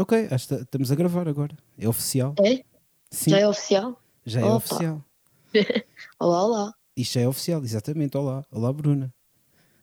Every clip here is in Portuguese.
Ok, acho que estamos a gravar agora. É oficial. É? Sim, Já é oficial? já é oficial. Olá, olá. Isto já é oficial, exatamente. Olá, olá Bruna.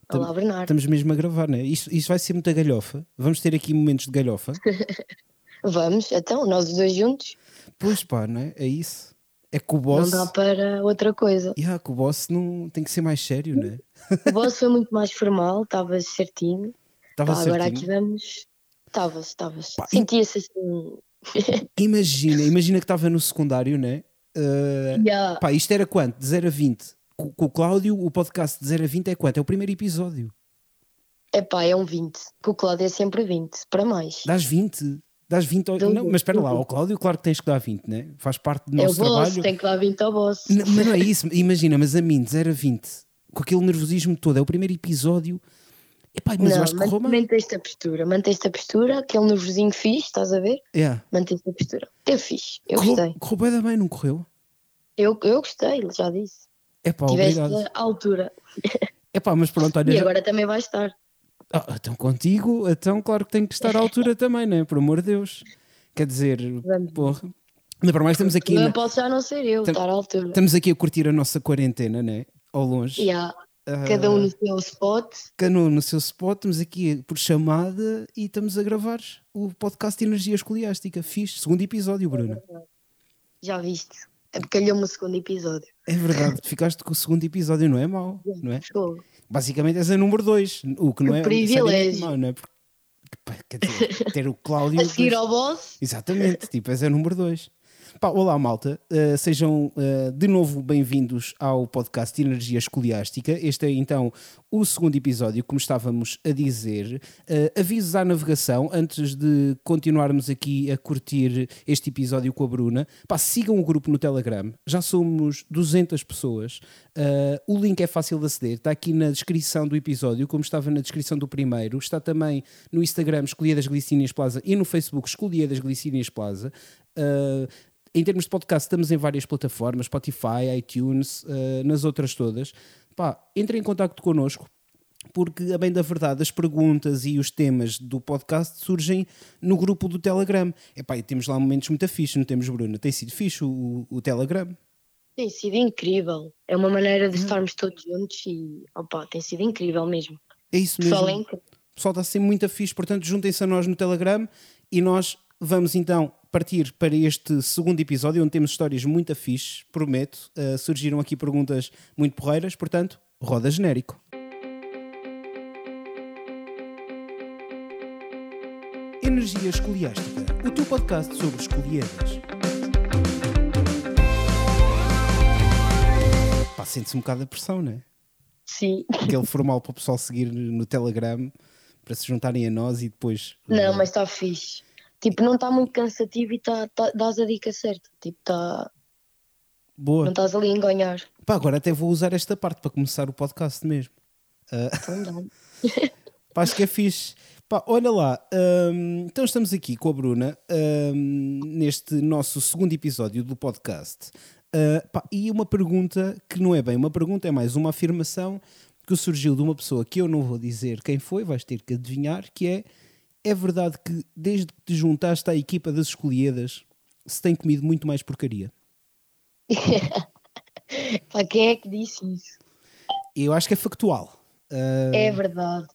Tam- Olá, Bernardo. Estamos mesmo a gravar, né? Isto, isto vai ser muita galhofa. Vamos ter aqui momentos de galhofa. Vamos, então, nós os dois juntos. Pois pá, não é? É isso. É que o Não boss. dá para outra coisa. Yeah, que o boss não tem que ser mais sério, né? O boss foi muito mais formal, estavas certinho. Estava Pá, agora certinho. aqui vamos. Estavas, estavas. Pá, Sentia-se assim. Imagina, imagina que estava no secundário, né? Uh, Yeah. Pá, isto era quanto? De 0 a 20. Com, com o Cláudio, o podcast de 0 a 20 é quanto? É o primeiro episódio. Epá, é um 20. Com o Cláudio é sempre 20, para mais. Dás 20. Dás 20 ao... Não, mas espera lá, ao Cláudio, claro que tens que dar 20, né? Faz parte do É o nosso boss, trabalho. tem que dar 20 ao boss. N- Mas não é isso, imagina, mas a mim, de 0 a 20, com aquele nervosismo todo, é o primeiro episódio. Epá, mas eu não, acho que bem. manteste a postura, manteste a postura, aquele nervosinho fixe, estás a ver? Yeah. Manteste a postura. É fixe, eu Correu, gostei. correu bem, bem, não correu? Eu, eu gostei, já disse. Epá, Tiveste obrigado. a altura. Epá, mas pronto, olha. E já- agora também vai estar. Ah, então contigo, então claro que tem que estar à altura também, né? Por amor de Deus. Quer dizer, Vamos. porra. Ainda para mais estamos aqui, Eu na- posso já não ser eu, Tam- estar à altura. estamos aqui a curtir a nossa quarentena, né? Ao longe. E há Ah, cada um no seu spot. cada um no seu spot, estamos aqui por chamada e estamos a gravar o podcast de Energia Escoliástica. Fiz, segundo episódio, Bruna. Já viste? É porque calhou-me o segundo episódio. É verdade, ficaste com o segundo episódio, não é mau, não é? Basicamente és a número 2, o que não Que é privilégio. necessariamente mau, não é? Porque, quer dizer, ter o Cláudio. A seguir ao boss, Exatamente, tipo, és a número 2. Olá, malta. Uh, sejam uh, de novo bem-vindos ao podcast de Energia Escoliástica. Este é então o segundo episódio, como estávamos a dizer. Uh, avisos à navegação, antes de continuarmos aqui a curtir este episódio com a Bruna. Pá, sigam o grupo no Telegram. Já somos 200 pessoas. O link é fácil de aceder. Está aqui na descrição do episódio, como estava na descrição do primeiro. Está também no Instagram Escolhia das Glicínias Plaza e no Facebook Escolhia das Glicínias Plaza. Uh, em termos de podcast, estamos em várias plataformas, Spotify, iTunes, uh, nas outras todas. Pá, entrem em contato connosco, porque, a bem da verdade, as perguntas e os temas do podcast surgem no grupo do Telegram. Epá, e temos lá momentos muito fixos, não temos, Bruna? Tem sido fixe o, o Telegram? tem sido incrível. É uma maneira Hum. de estarmos todos juntos e opa, tem sido incrível mesmo. É isso mesmo. pessoal é incrível. O pessoal está ser muito fixe, portanto, juntem-se a nós no Telegram e nós vamos então partir para este segundo episódio, onde temos histórias muito fixe, prometo. Uh, surgiram aqui perguntas muito porreiras, portanto, roda genérico. Energia Escoliástica, o teu podcast sobre escoliedas. Pá, sente-se um bocado a pressão, não é? Sim. Aquele formal para o pessoal seguir no Telegram, para se juntarem a nós e depois... Não, mas está fixe. Tipo, não está muito cansativo e tá, tá, dás a dica certa. Tipo, tá, Boa. não estás ali a enganhar. Pá, agora até vou usar esta parte para começar o podcast mesmo. Dá. pá, acho que é fixe. Pá, olha lá, hum, então estamos aqui com a Bruna hum, neste nosso segundo episódio do podcast. Ah, pá, e uma pergunta que não é bem uma pergunta, é mais uma afirmação que surgiu de uma pessoa que eu não vou dizer quem foi, vais ter que adivinhar, que é é verdade que desde que te juntaste à equipa das escolhidas se tem comido muito mais porcaria. Pá, quem é que disse isso? Eu acho que é factual. Ah, É verdade.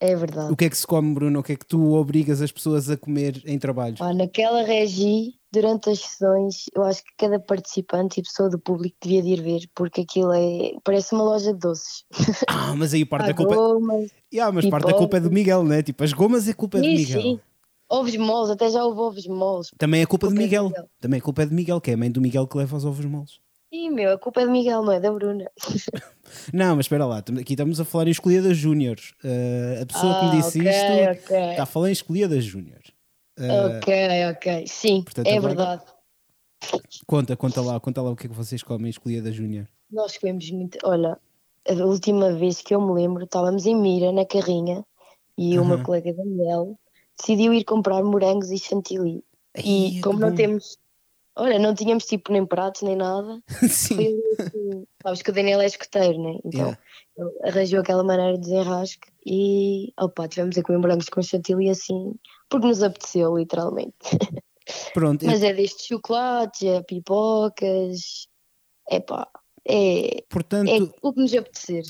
É verdade. O que é que se come, Bruno? O que é que tu obrigas as pessoas a comer em trabalhos? Pá, naquela regi, durante as sessões, eu acho que cada participante e pessoa do público devia de ir ver, porque aquilo é. parece uma loja de doces. Ah, mas aí parte Há da culpa. gomas, Yeah, mas parte da culpa é do Miguel, né? Tipo, as gomas é culpa do Miguel. sim. Ovos moles, até já houve ovos moles. Também é culpa de Culpa é do Miguel. Miguel. Também é culpa de Miguel, que é a mãe do Miguel que leva os ovos moles. Sim, meu, a culpa é de Miguel, não é da Bruna. Não, mas espera lá, aqui estamos a falar em Escolhida Júnior. Uh, a pessoa que me disse Ah, ok, isto ok. está a falar em Escolhida Júnior. Uh, Ok, ok. Sim, portanto, é agora- verdade. Conta, conta lá, conta lá o que é que vocês comem em Escolhida Júnior. Nós comemos muito. Olha, a última vez que eu me lembro, estávamos em Mira, na carrinha, e o Aham. meu colega Daniel decidiu ir comprar morangos e chantilly. Ai, E é como não bom. temos Olha, não tínhamos tipo nem pratos nem nada. Sim. Foi assim, sabes que o Daniel é escoteiro, né? Então Yeah. ele arranjou aquela maneira de desenrasque e opa, tivemos a comer morangos com chantilly assim, porque nos apeteceu, literalmente. Pronto, Mas é destes chocolates, é pipocas, é pá, é, portanto, é o que nos apetecer.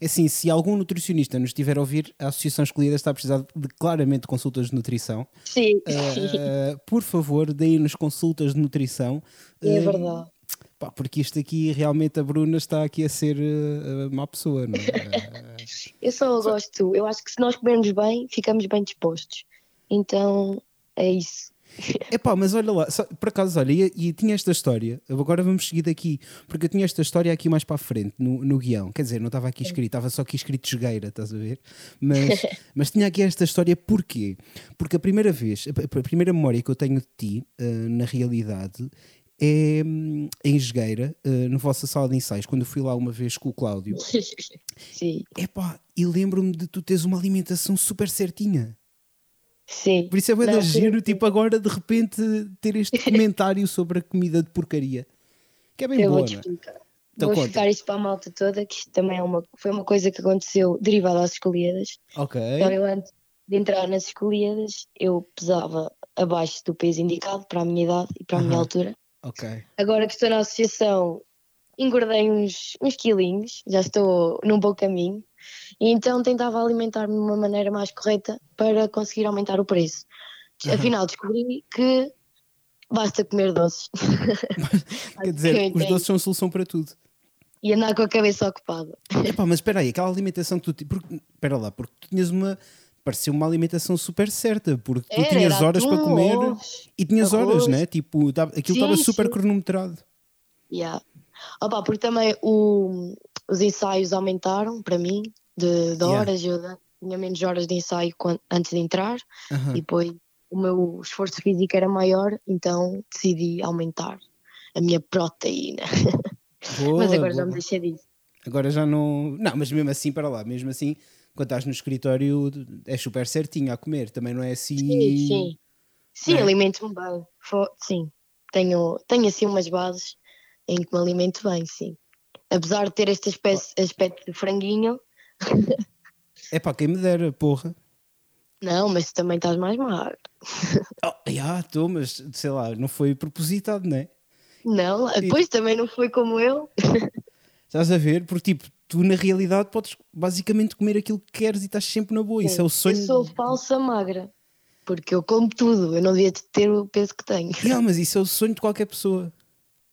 É assim, se algum nutricionista nos estiver a ouvir, a Associação Escolhida está a precisar de claramente consultas de nutrição. Sim, Uh, por favor, deem-nos consultas de nutrição. é Uh, verdade. pá, porque isto aqui, realmente, a Bruna está aqui a ser uh, má pessoa, não é? Eu só gosto, eu acho que se nós comermos bem, ficamos bem dispostos. Então é isso. Epá, mas olha lá, só- por acaso, olha, e, e tinha esta história, agora vamos seguir daqui, porque eu tinha esta história aqui mais para a frente, no, no guião, quer dizer, não estava aqui escrito, estava só aqui escrito jogueira, estás a ver? Mas, mas tinha aqui esta história, porquê? Porque a primeira vez, a, a primeira memória que eu tenho de ti, eh, na realidade, é em Jogueira, eh, na vossa sala de ensaios, quando eu fui lá uma vez com o Cláudio. Sim, Epá, e lembro-me de tu teres uma alimentação super certinha. Sim. Por isso é bem Não, giro, tipo, agora de repente ter este comentário sobre a comida de porcaria. Que é bem Eu boa, vou-te é? explicar. Então vou conta. explicar isto para a malta toda, que isto também é uma, foi uma coisa que aconteceu derivada às escolhidas. Ok. Então, eu antes de entrar nas escolhidas, eu pesava abaixo do peso indicado para a minha idade e para a minha altura. Ok. Agora que estou na associação, engordei uns, uns quilinhos, já estou num bom caminho, e então tentava alimentar-me de uma maneira mais correta para conseguir aumentar o preço. Afinal, descobri que basta comer doces. Quer dizer, os é doces são a solução para tudo. E andar com a cabeça ocupada. Epá, mas espera aí, aquela alimentação que tu. porque- Espera lá, porque tu tinhas uma. Pareceu uma alimentação super certa, porque tu Era, tinhas era horas para comer ovos. e tinhas horas, arroz. né? Tipo, aquilo Sim, estava super sim. cronometrado. Yeah. Opa, porque também o- os ensaios aumentaram para mim de, de Yeah. horas. Eu da- tinha menos horas de ensaio antes de entrar Aham. e depois o meu esforço físico era maior, então decidi aumentar a minha proteína. Boa, Mas agora já boa. me deixei disso. Agora já não. Não, mas mesmo assim, para lá, mesmo assim, quando estás no escritório, é super certinho a comer, também não é assim. Sim, sim. Sim, É. alimento-me bem. Sim, tenho, tenho assim umas bases em que me alimento bem, sim. Apesar de ter este aspecto, aspecto de franguinho, É pá, quem me dera, porra. não, mas tu também estás mais magro. Oh, já, estou, mas sei lá, não foi propositado, né? Não, depois também não foi como eu. Estás a ver? Porque tipo, tu na realidade podes basicamente comer aquilo que queres e estás sempre na boa. Isso é o sonho. Eu sou falsa magra. Porque eu como tudo, eu não devia ter o peso que tenho. Yeah, mas isso é o sonho de qualquer pessoa,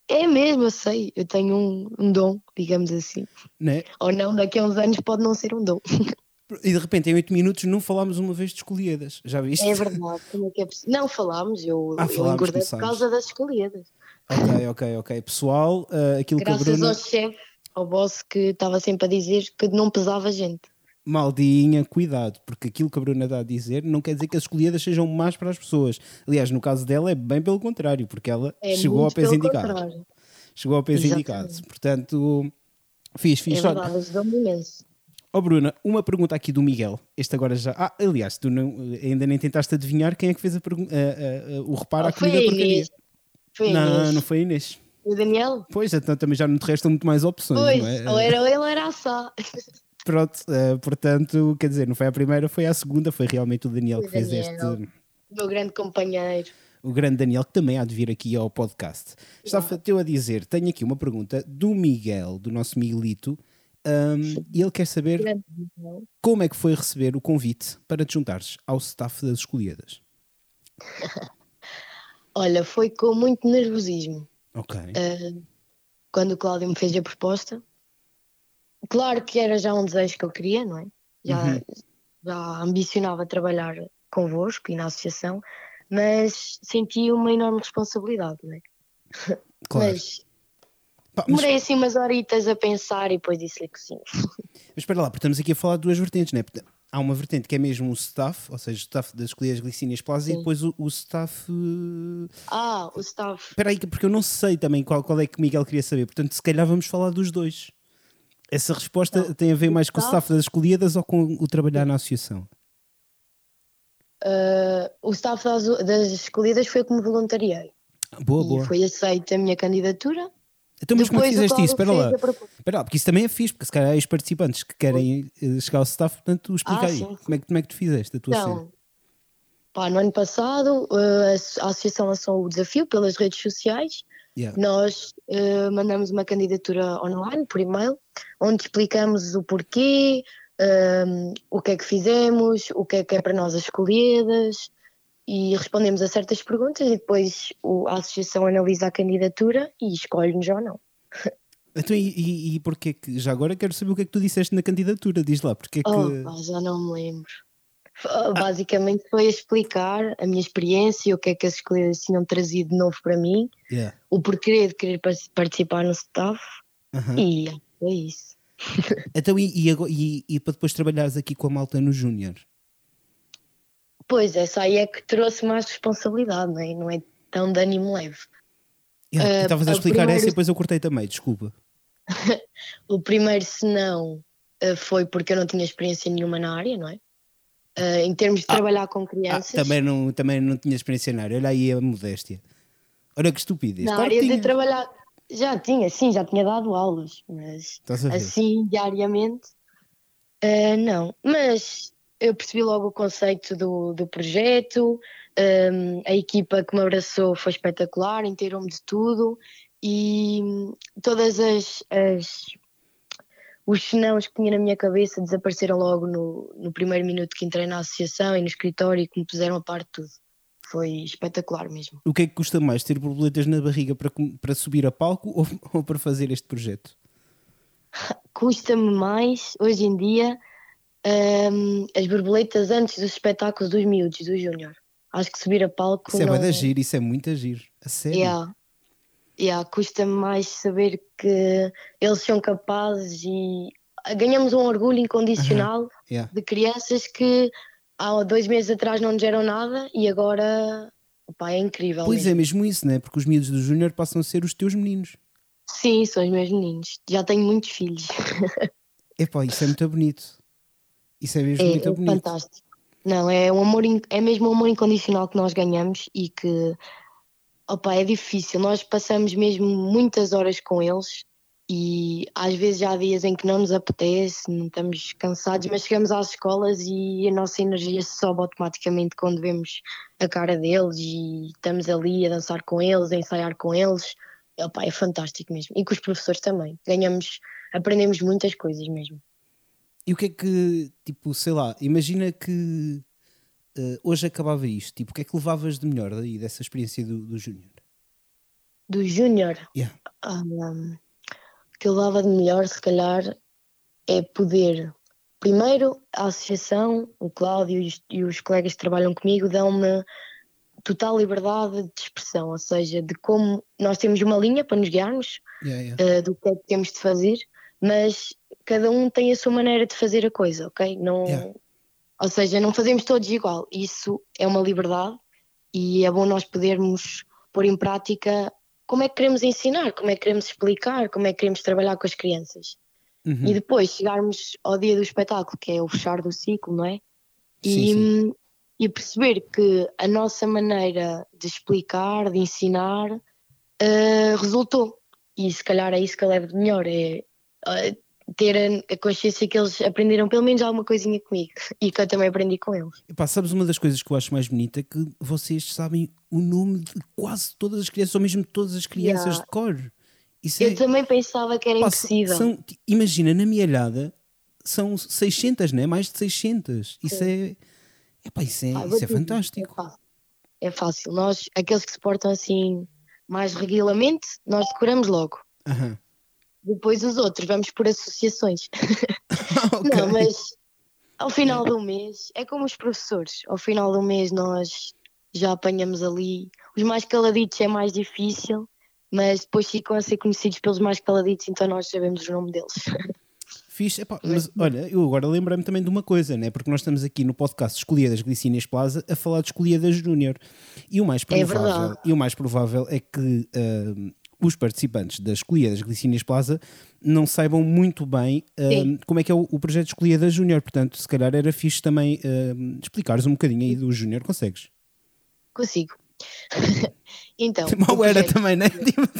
É mesmo, eu sei. Eu tenho um, um dom, digamos assim. né? Ou não, daqui a uns anos pode não ser um dom. E de repente, em 8 minutos, não falámos uma vez de escolhidas. Já viste? É verdade. Como é que é possível? Não falámos, eu, Ah, eu falámos, engordei por causa das escolhidas. Ok, ok, ok. Pessoal, ah, aquilo que a Graças Bruna. ao chefe, ao boss que estava sempre a dizer que não pesava gente. Maldinha, cuidado, porque aquilo que a Bruna está a dizer não quer dizer que as escolhidas sejam más para as pessoas. Aliás, no caso dela é bem pelo contrário, porque ela É chegou ao peso indicado. contrário. Chegou ao peso Exatamente. indicado. Portanto, fiz, fiz. É Só- verdade, ajudou-me imenso. Ó Bruna, uma pergunta aqui do Miguel. Este agora já. Ah, aliás, tu não- ainda nem tentaste adivinhar quem é que fez a pergun- a- a- a- o reparo Ah, à foi comida a porcaria. Inês. Foi Não, Inês. não foi Inês. O Daniel? Pois, então também já não te restam muito mais opções, Pois, é? ou era ele ou era a Sá. Pronto, eh, portanto, quer dizer, não foi a primeira, foi a segunda, foi realmente o Daniel Foi que fez Daniel. este. O meu grande companheiro. O grande Daniel, que também há de vir aqui ao podcast. Estava eu a dizer, tenho aqui uma pergunta do Miguel, do nosso Miguelito, um, e ele quer saber como é que foi receber o convite para te juntares ao staff das escolhidas. Olha, foi com muito nervosismo. Ok. Uh, quando o Cláudio me fez a proposta. Claro que era já um desejo que eu queria, não é? Já, Uhum. já ambicionava trabalhar convosco e na associação, mas senti uma enorme responsabilidade, não é? claro. Mas Pá, mas, demorei assim umas horitas a pensar e depois disse-lhe que sim. mas espera lá, porque estamos aqui a falar de duas vertentes, não é? Há uma vertente que é mesmo o staff, ou seja, o staff das escolhidas glicínias plaza, e depois o, o staff. Ah, o staff. Espera aí, que- porque eu não sei também qual, qual é que o Miguel queria saber, portanto, se calhar vamos falar dos dois. Essa resposta Não. tem a ver mais com o staff- das escolhidas ou com o trabalhar na associação? Uh, o staff das, das escolhidas foi como voluntariei. Boa, e boa. foi aceita a minha candidatura. Então, mas como é que Depois o fizeste isso? Espera lá. Espera lá, porque isso também é fixe, porque se calhar há os participantes que querem eh, chegar ao staff, portanto, explica Ah, aí. sim. Como, é que, como é que tu fizeste a tua cena? Então, pá, no ano passado, eh, a Associação lançou o desafio pelas redes sociais. Yeah. Nós eh, mandamos uma candidatura online, por e-mail, onde explicamos o porquê, ehm, o que é que fizemos, o que é que é para nós as escolhidas e respondemos a certas perguntas e depois o- a Associação analisa a candidatura e escolhe-nos ou não. Então, e, e, e porquê que. Já agora quero saber o que é que tu disseste na candidatura, diz lá, porque é que. Oh, já não me lembro. F- Basicamente foi a explicar a minha experiência, o que é que as escolhidas tinham trazido de novo para mim, Yeah. o porquê de querer par- participar no staff Aham. e é isso. Então, e, e, e- e para depois trabalhares aqui com a malta no Júnior? Pois, essa aí é que trouxe mais responsabilidade, não é? Não é tão de ânimo leve. Yeah, Eh, Estavas a explicar primeiro- essa e depois eu cortei também, desculpa. O primeiro, se não, eh, foi porque eu não tinha experiência nenhuma na área, não é? Eh, em termos de trabalhar com Ah, crianças, também, não, também não tinha experiência na área, olha aí a modéstia. Olha que estupidez. na Claro área de trabalhar, já tinha, sim, já tinha dado aulas, mas assim diariamente, eh, não. Mas eu percebi logo o conceito do, do projeto, ehm, a equipa que me abraçou foi espetacular, inteirou-me de tudo e todas as, as os senãos que tinha na minha cabeça desapareceram logo no, no primeiro minuto que entrei na associação e no escritório e que me puseram a par de tudo. Foi espetacular mesmo. O que é que custa mais, ter borboletas na barriga para, para subir a palco ou, ou para fazer este projeto? custa-me mais hoje em dia hum, as borboletas antes dos espetáculos dos miúdos, do Júnior. Acho que subir a palco. Isso é não... bué de agir, isso é muito agir. A sério. Yeah. Yeah, custa-me mais saber que eles são capazes e ganhamos um orgulho incondicional Yeah. de crianças que há dois meses atrás não nos eram nada e agora opá, é incrível. Pois mesmo. é, mesmo isso, né? Porque os miúdos do Júnior passam a ser os teus meninos. Sim, são os meus meninos. Já tenho muitos filhos. Epá, isso é muito bonito. Isso é mesmo É, muito é bonito. fantástico. Não, é um amor, é mesmo um amor incondicional que nós ganhamos e que opa, é difícil. Nós passamos mesmo muitas horas com eles e às vezes já há dias em que não nos apetece, não estamos cansados, mas chegamos às escolas e a nossa energia sobe automaticamente quando vemos a cara deles e estamos ali a dançar com eles, a ensaiar com eles. Opa, é fantástico mesmo. E com os professores também. Ganhamos, aprendemos muitas coisas mesmo. E o que é que, tipo, sei lá, imagina que eh, hoje acabava isto. Tipo, o que é que levavas de melhor daí, dessa experiência do, do Júnior? Do Júnior, Yeah. Ah, hum, o que eu levava de melhor, se calhar, é poder. Primeiro, a associação, o Cláudio e os, e os colegas que trabalham comigo dão-me total liberdade de expressão, ou seja, de como nós temos uma linha para nos guiarmos, Yeah, yeah. eh, do que é que temos de fazer, mas cada um tem a sua maneira de fazer a coisa, ok? Não, Yeah. Ou seja, não fazemos todos igual. Isso é uma liberdade e é bom nós podermos pôr em prática como é que queremos ensinar, como é que queremos explicar, como é que queremos trabalhar com as crianças. Uhum. E depois chegarmos ao dia do espetáculo, que é o fechar do ciclo, não é? Sim, E, sim. e perceber que a nossa maneira de explicar, de ensinar, eh, resultou. E se calhar é isso que eu levo de melhor, é eh, ter a, consciência que eles aprenderam pelo menos alguma coisinha comigo e que eu também aprendi com eles. Epá, sabes uma das coisas que eu acho mais bonita é que vocês sabem o nome de quase todas as crianças, ou mesmo todas as crianças Yeah. de cor. Isso Eu é, também pensava que era pá, impossível. são- imagina, na mialhada são 600, né? Mais de 600. Isso é, epá, isso é, vou isso é fantástico. É fácil. É fácil. Nós, aqueles que se portam assim mais regularmente, nós decoramos logo. Aham. Depois os outros, vamos por associações. Ok. Não, mas ao final do mês, é como os professores. Ao final do mês nós já apanhamos ali. Os mais caladitos é mais difícil, mas depois ficam a ser conhecidos pelos mais caladitos, então nós sabemos o nome deles. Fixe, epá, mas olha, eu agora lembrei-me também de uma coisa, né? porque nós estamos aqui no podcast Escolhidas Glicínias Plaza a falar de Escolhidas Júnior e o mais É provável, verdade. e o mais provável é que ah, os participantes das Escolhidas Glicínias Plaza não saibam muito bem ah, Sim. como é que é o, o projeto Escolhidas Júnior, portanto, se calhar era fixe também ah, explicares um bocadinho aí do Júnior, consegues? Consigo. Então, Mal era projeto- também, né?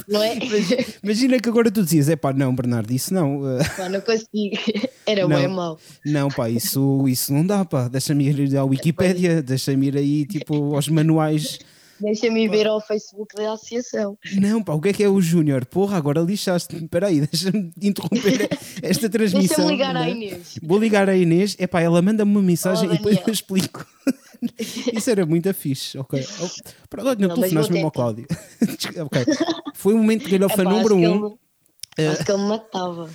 Não é? Imagina- que agora tu dizias, é pá, não, Bernardo, isso não. Pá, não consigo. Era Não. bem mau. Não, pá, isso, isso não dá, pá. Deixa-me ir à Wikipédia, deixa-me ir aí, tipo, aos manuais. Deixa-me ver ao Facebook da associação. Não, pá, o que é que é o Júnior? Porra, agora lixaste-me. Espera aí, deixa-me interromper esta transmissão. Deixa-me ligar à né? Inês. Vou ligar à Inês, é pá, ela manda-me uma mensagem Olá, e depois eu explico. Isso era muito fixe, ok. Oh, pronto, Não, mas telefonaste mesmo ao Cláudio. ok. Foi o momento de galhofa número um. ele- Acho que ele me matava.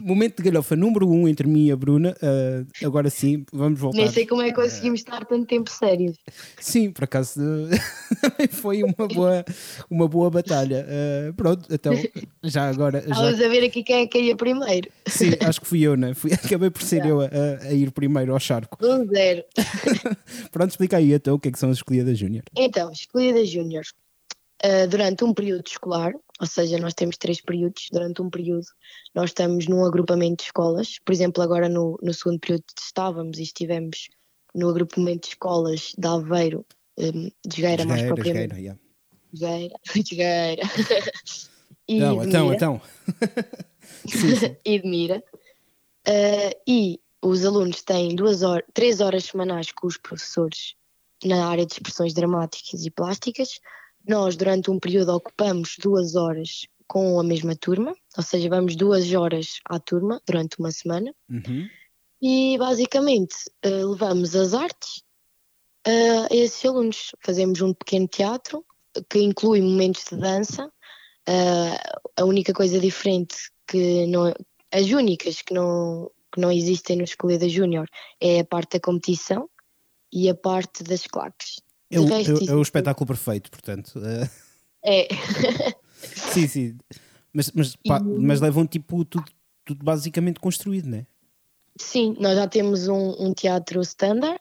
Momento de galhofa número um entre mim e a Bruna. Ah, agora sim, vamos voltar. Nem sei como é que conseguimos estar tanto tempo sérios. Sim, por acaso foi uma boa, uma boa batalha. Ah, pronto, então já agora. Já, Vamos a ver aqui quem é que ia primeiro. sim, acho que fui eu, né? Fui, acabei por ser eu a, a ir primeiro ao charco. Um zero. Pronto, explica aí então o que é que são as escolhidas Júnior. Então, escolhida Júnior. Uh, durante um período escolar, ou seja, nós temos três períodos, durante um período nós estamos num agrupamento de escolas, por exemplo, agora no, no segundo período estávamos e estivemos no agrupamento de escolas de Aveiro, um, de Jogueira mais propriamente. esgueira, yeah. Jogueira, Jogueira. e Então, de então, Mira. então. sim, sim. e de Mira. Uh, e os alunos têm duas horas, três horas semanais com os professores na área de expressões dramáticas e plásticas. Nós, durante um período, ocupamos duas horas com a mesma turma, ou seja, vamos duas horas à turma durante uma semana. Uhum. E basicamente uh, levamos as artes uh, a esses alunos. Fazemos um pequeno teatro que inclui momentos de dança. Uh, a única coisa diferente que não, as únicas que não, que não existem no Escolhida Júnior é a parte da competição e a parte das claques. É o, é o- é espetáculo perfeito, portanto. ah, É, sim, sim. Mas, mas, pá, mas levam tipo tudo, tudo basicamente construído, né? sim, nós já temos um, um teatro standard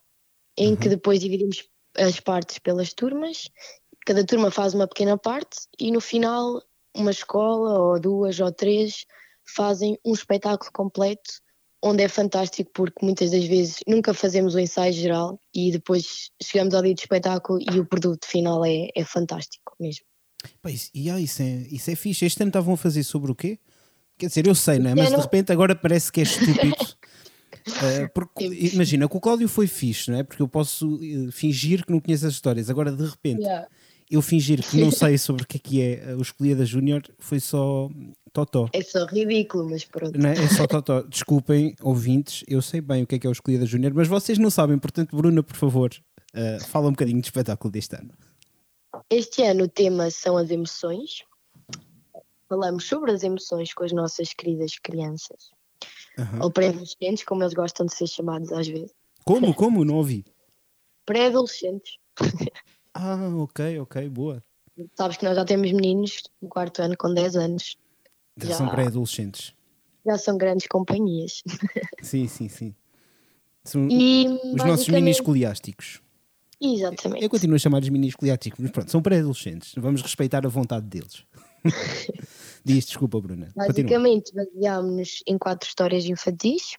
em que depois dividimos as partes pelas turmas. Cada turma faz uma pequena parte e no final uma escola ou duas ou três fazem um espetáculo completo onde é fantástico porque muitas das vezes nunca fazemos o ensaio geral e depois chegamos ao dia do espetáculo e o produto final é, é fantástico mesmo. Pá, isso, e, ah, isso, é, isso é fixe. Este ano estavam a fazer sobre o quê? Quer dizer, eu sei, né? mas de ano- repente agora parece que é estúpido. Ah, porque imagina que o Cláudio foi fixe, não é? Porque eu posso eh, fingir que não conheço as histórias. Agora de repente eu fingir que não sei sobre o que é que é o Escolhida Júnior foi só totó. É só ridículo, mas pronto. Não é? é só totó. Desculpem, ouvintes, eu sei bem o que é que é o Escolhida Júnior, mas vocês não sabem, portanto, Bruna, por favor, ah, fala um bocadinho do espetáculo deste ano. Este ano o tema são as emoções. Falamos sobre as emoções com as nossas queridas crianças, Aham. ou pré-adolescentes, como eles gostam de ser chamados às vezes. Como? Como? Não ouvi. Pré-adolescentes. Ah, ok, ok, boa. Sabes que nós já temos meninos no quarto ano com 10 anos. Já Já. são pré-adolescentes. Já são grandes companhias. Sim, sim, sim. São E os nossos mini escoliásticos. Exatamente. Eu continuo a chamar-lhes mini escoliásticos, mas pronto, são pré-adolescentes. Vamos respeitar a vontade deles. Diz, desculpa, Bruna. Basicamente, baseámos-nos em quatro histórias infantis,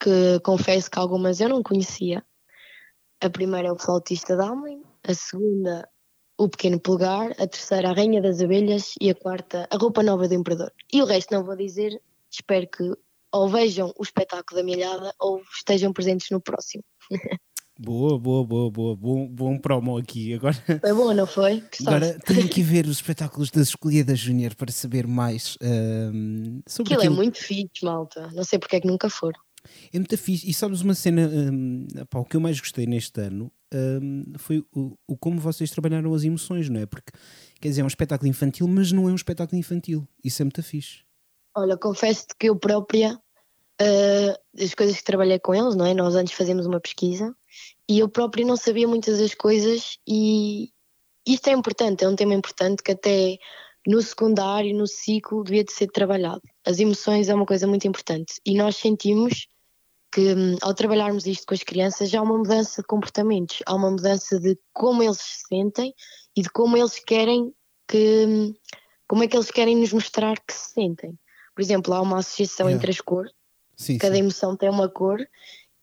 que confesso que algumas eu não conhecia. A primeira é o flautista de Hamelin, a segunda, o pequeno polegar, a terceira, a rainha das abelhas e a quarta, a roupa nova do imperador. E o resto não vou dizer, espero que ou vejam o espetáculo da milhada ou estejam presentes no próximo. Boa, boa, boa, boa. Bom, bom promo aqui. Agora, Foi bom, não foi? Gostaste? agora tenho que ver os espetáculos das Escolhidas Júnior para saber mais ahm, sobre Aquilo é aquilo. muito fixe, malta. Não sei porque é que nunca foram. É muito fixe. E sabes uma cena, hum, pá, o que eu mais gostei neste ano hum, foi o, o como vocês trabalharam as emoções, não é? Porque, quer dizer, é um espetáculo infantil, mas não é um espetáculo infantil. Isso é muito fixe. Olha, confesso-te que eu própria, ah, as coisas que trabalhei com eles, não é? Nós antes fazemos uma pesquisa e eu própria não sabia muitas das coisas e isto é importante, é um tema importante que até no secundário, no ciclo, devia de ser trabalhado. As emoções é uma coisa muito importante e nós sentimos que hum, ao trabalharmos isto com as crianças já há uma mudança de comportamentos, há uma mudança de como eles se sentem e de como eles querem que hum, como é que eles querem nos mostrar que se sentem. Por exemplo, há uma associação Yeah. entre as cores, Sim, cada sim. emoção tem uma cor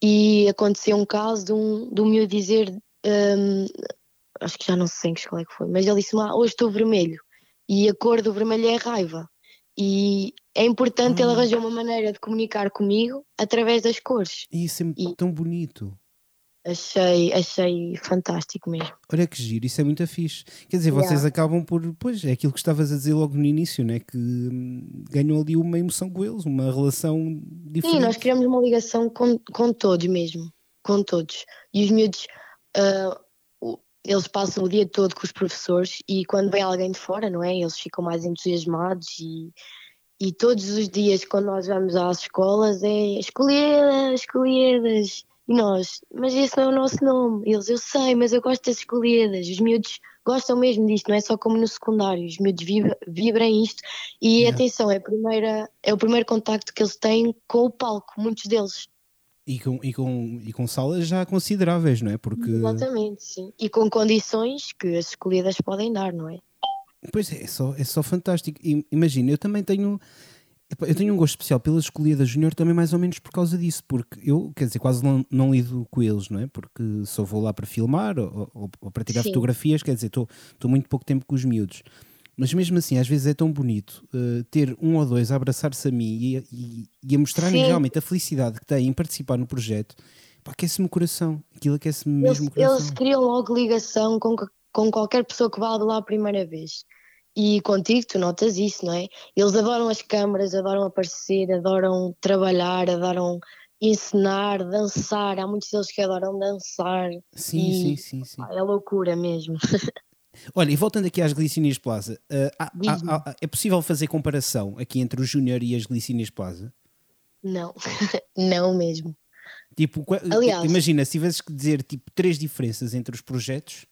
e aconteceu um caso de um, de um miúdo dizer hum, acho que já não sei em que escola é que foi, mas ele disse-me: ah, hoje estou vermelho e a cor do vermelho é raiva. E é importante ele Ah. arranjar uma maneira de comunicar comigo através das cores. Isso é E- tão bonito. Achei, achei fantástico mesmo. Olha que giro, isso é muito fixe. Quer dizer, Yeah. vocês acabam por. Pois, é aquilo que estavas a dizer logo no início, né? Que hum, ganham ali uma emoção com eles, uma relação diferente. Sim, nós criamos uma ligação com, com todos mesmo, com todos. E os miúdos, ah, o- eles passam o dia todo com os professores e quando vem alguém de fora, não é? Eles ficam mais entusiasmados e, e todos os dias quando nós vamos às escolas é escolhidas, escolhidas. E nós, mas esse não é o nosso nome. Eles, eu sei, mas eu gosto das escolhidas. Os miúdos gostam mesmo disto, não é só como no secundário. Os miúdos vibra, vibram isto. E Yeah. atenção, é, primeira, é o primeiro contacto que eles têm com o palco, muitos deles. E com, e, com, e com salas já consideráveis, não é? Porque. Exatamente, sim. E com condições que as escolhidas podem dar, não é? Pois é, é só, é só fantástico. Imagina, eu também tenho. Eu tenho um gosto especial pela escolhida júnior também mais ou menos por causa disso, porque eu, quer dizer, quase não, não lido com eles, não é? Porque só vou lá para filmar ou, ou- ou para tirar Sim. fotografias, quer dizer, estou muito pouco tempo com os miúdos. Mas mesmo assim, às vezes é tão bonito eh, ter um ou dois a abraçar-se a mim e, a- e, e a mostrar-me realmente a felicidade que têm em participar no projeto. Aquece-me o coração. Aquilo aquece-me Eles, mesmo o coração. eles criam logo ligação com, co- com qualquer pessoa que vá de lá a primeira vez. E contigo tu notas isso, não é? Eles adoram as câmaras, adoram aparecer, adoram trabalhar, adoram ensinar, dançar. Há muitos deles que adoram dançar. Sim, e- sim, sim, sim. É loucura mesmo. Olha, e voltando aqui às Glicínias Plaza, uh, há- há- há- é possível fazer comparação aqui entre o Júnior e as Glicínias Plaza? Não, não mesmo. Tipo, qua- Aliás- imagina, se tivesses que dizer tipo, três diferenças entre os projetos,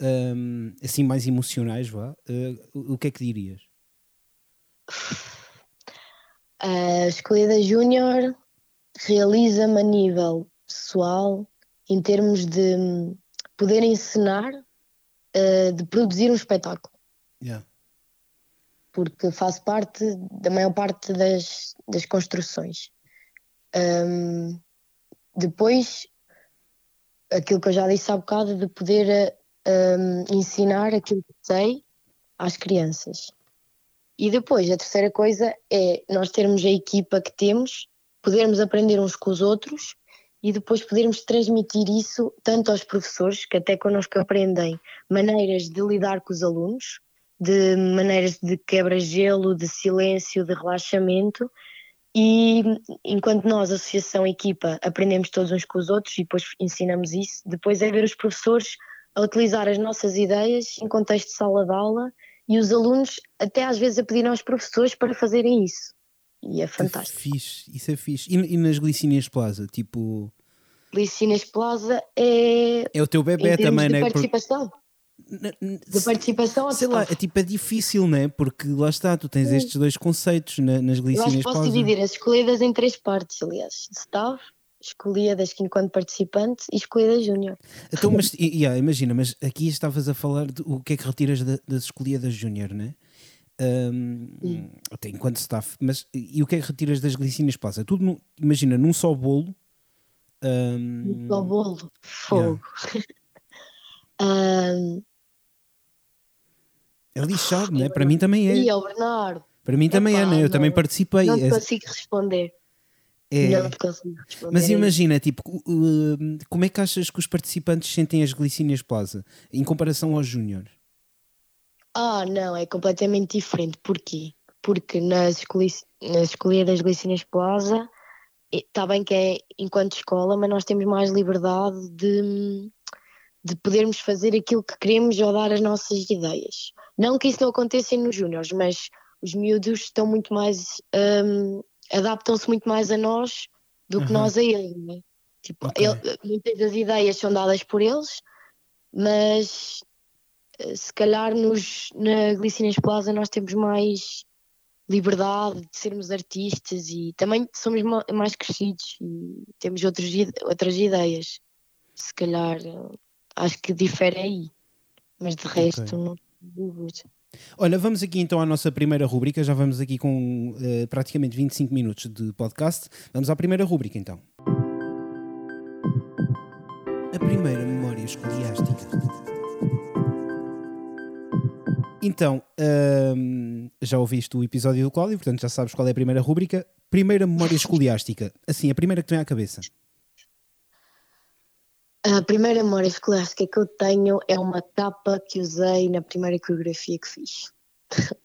um, assim mais emocionais, vá, uh, o o que é que dirias? A escolhida júnior realiza-me a nível pessoal em termos de hum, poder ensinar, eh, de produzir um espetáculo, Yeah. porque faço parte da maior parte das, das construções. Hum, depois, aquilo que eu já disse há bocado, de poder hum, ensinar aquilo que sei às crianças. E depois, a terceira coisa é nós termos a equipa que temos, podermos aprender uns com os outros e depois podermos transmitir isso tanto aos professores, que até connosco aprendem maneiras de lidar com os alunos, de maneiras de quebra-gelo, de silêncio, de relaxamento. E enquanto nós, associação, equipa, aprendemos todos uns com os outros e depois ensinamos isso, depois é ver os professores a utilizar as nossas ideias em contexto de sala de aula e os alunos até às vezes a pedirem aos professores para fazerem isso. E é fantástico. fixe, isso é fixe. E, e nas Glicínias Plaza, tipo, Licínias Plaza é é o teu bebê também, de né? Participação. N- De participação Sei lá, é tipo, é difícil, né? Porque lá está, tu tens Sim. estes dois conceitos na- nas Eu acho que posso Plaza. dividir as escolhidas em três partes, aliás. Staff, escolhidas enquanto participante e escolhidas júnior. Então, mas yeah, imagina, mas aqui estavas a falar de o que é que retiras da- das escolhidas júnior, né? Um, até enquanto staff, mas e o que é que retiras das glicínias plaza? Tudo, no- imagina, num só bolo. um, Só bolo, fogo. Ahm, é lixado, né? Para mim também é. e ao Bernardo, Para mim também é, né? Eu não- também participei. não te É- consigo responder. é- Não te consigo responder. Mas imagina, tipo, como é que achas que os participantes sentem as glicínias plaza em comparação aos júnior? Ah, não, é completamente diferente. Porquê? Porque nas, nas escolhidas Glicínias Plaza, está bem que é enquanto escola, mas nós temos mais liberdade de, de podermos fazer aquilo que queremos ou dar as nossas ideias. Não que isso não aconteça nos júniores, mas os miúdos estão muito mais. hum, adaptam-se muito mais a nós do que Aham. nós a eles, né? Tipo, Ok. ele- muitas das ideias são dadas por eles, mas se calhar nos, na Glicínias Plaza nós temos mais liberdade de sermos artistas e também somos ma- mais crescidos e temos outros, outras ideias. Se calhar acho que difere aí, mas de resto não tenho dúvida. Olha, vamos aqui então à nossa primeira rúbrica. Já vamos aqui com eh, praticamente 25 minutos de podcast. Vamos à primeira rúbrica então. A primeira Então, hum, já ouviste o episódio do Cláudio, portanto já sabes qual é a primeira rúbrica. Primeira memória escoliástica. Assim, a primeira que te vem à cabeça. A primeira memória escolástica que eu tenho é uma capa que usei na primeira coreografia que fiz.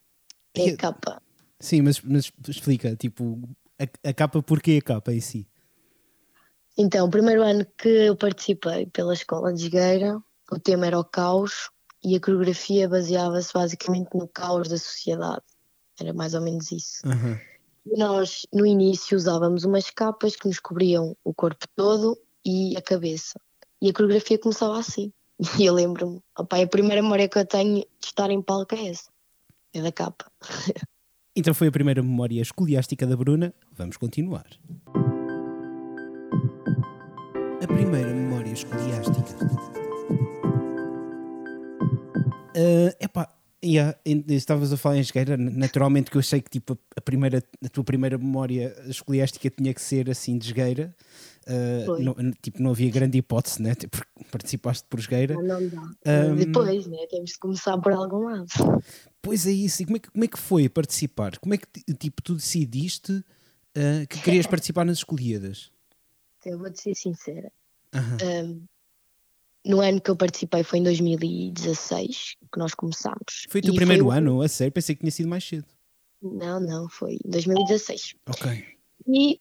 é a capa. Sim, mas, mas explica, tipo, a, a capa, porquê a capa em si? Então, o primeiro ano que eu participei pela escola de Jogueira, o tema era o caos e a coreografia baseava-se basicamente no caos da sociedade. Era mais ou menos isso. E nós, no início, usávamos umas capas que nos cobriam o corpo todo e a cabeça. E a coreografia começava assim. E eu lembro-me, opá, a primeira memória que eu tenho de estar em palco é essa. É da capa. Então foi a primeira memória escoliástica da Bruna. Vamos continuar. A primeira Uh, epá, yeah, estavas a falar em esgueira, naturalmente que eu achei que tipo, a, primeira, a tua primeira memória escoliástica tinha que ser assim de esgueira. Uh, não, tipo, não havia grande hipótese, né? Tipo, participaste por esgueira. Mas não dá. Ahm. Depois, né? Temos de começar por algum lado. Pois é isso, e como é que, como é que foi participar? Como é que tipo, tu decidiste ah, que querias participar nas escolhidas? Eu vou-te ser sincera. Aham. Ahm, no ano que eu participei foi em 2016 que nós começámos. Foi o teu primeiro o- ano? A sério? Pensei que tinha sido mais cedo. Não, não, foi em 2016. Ok. E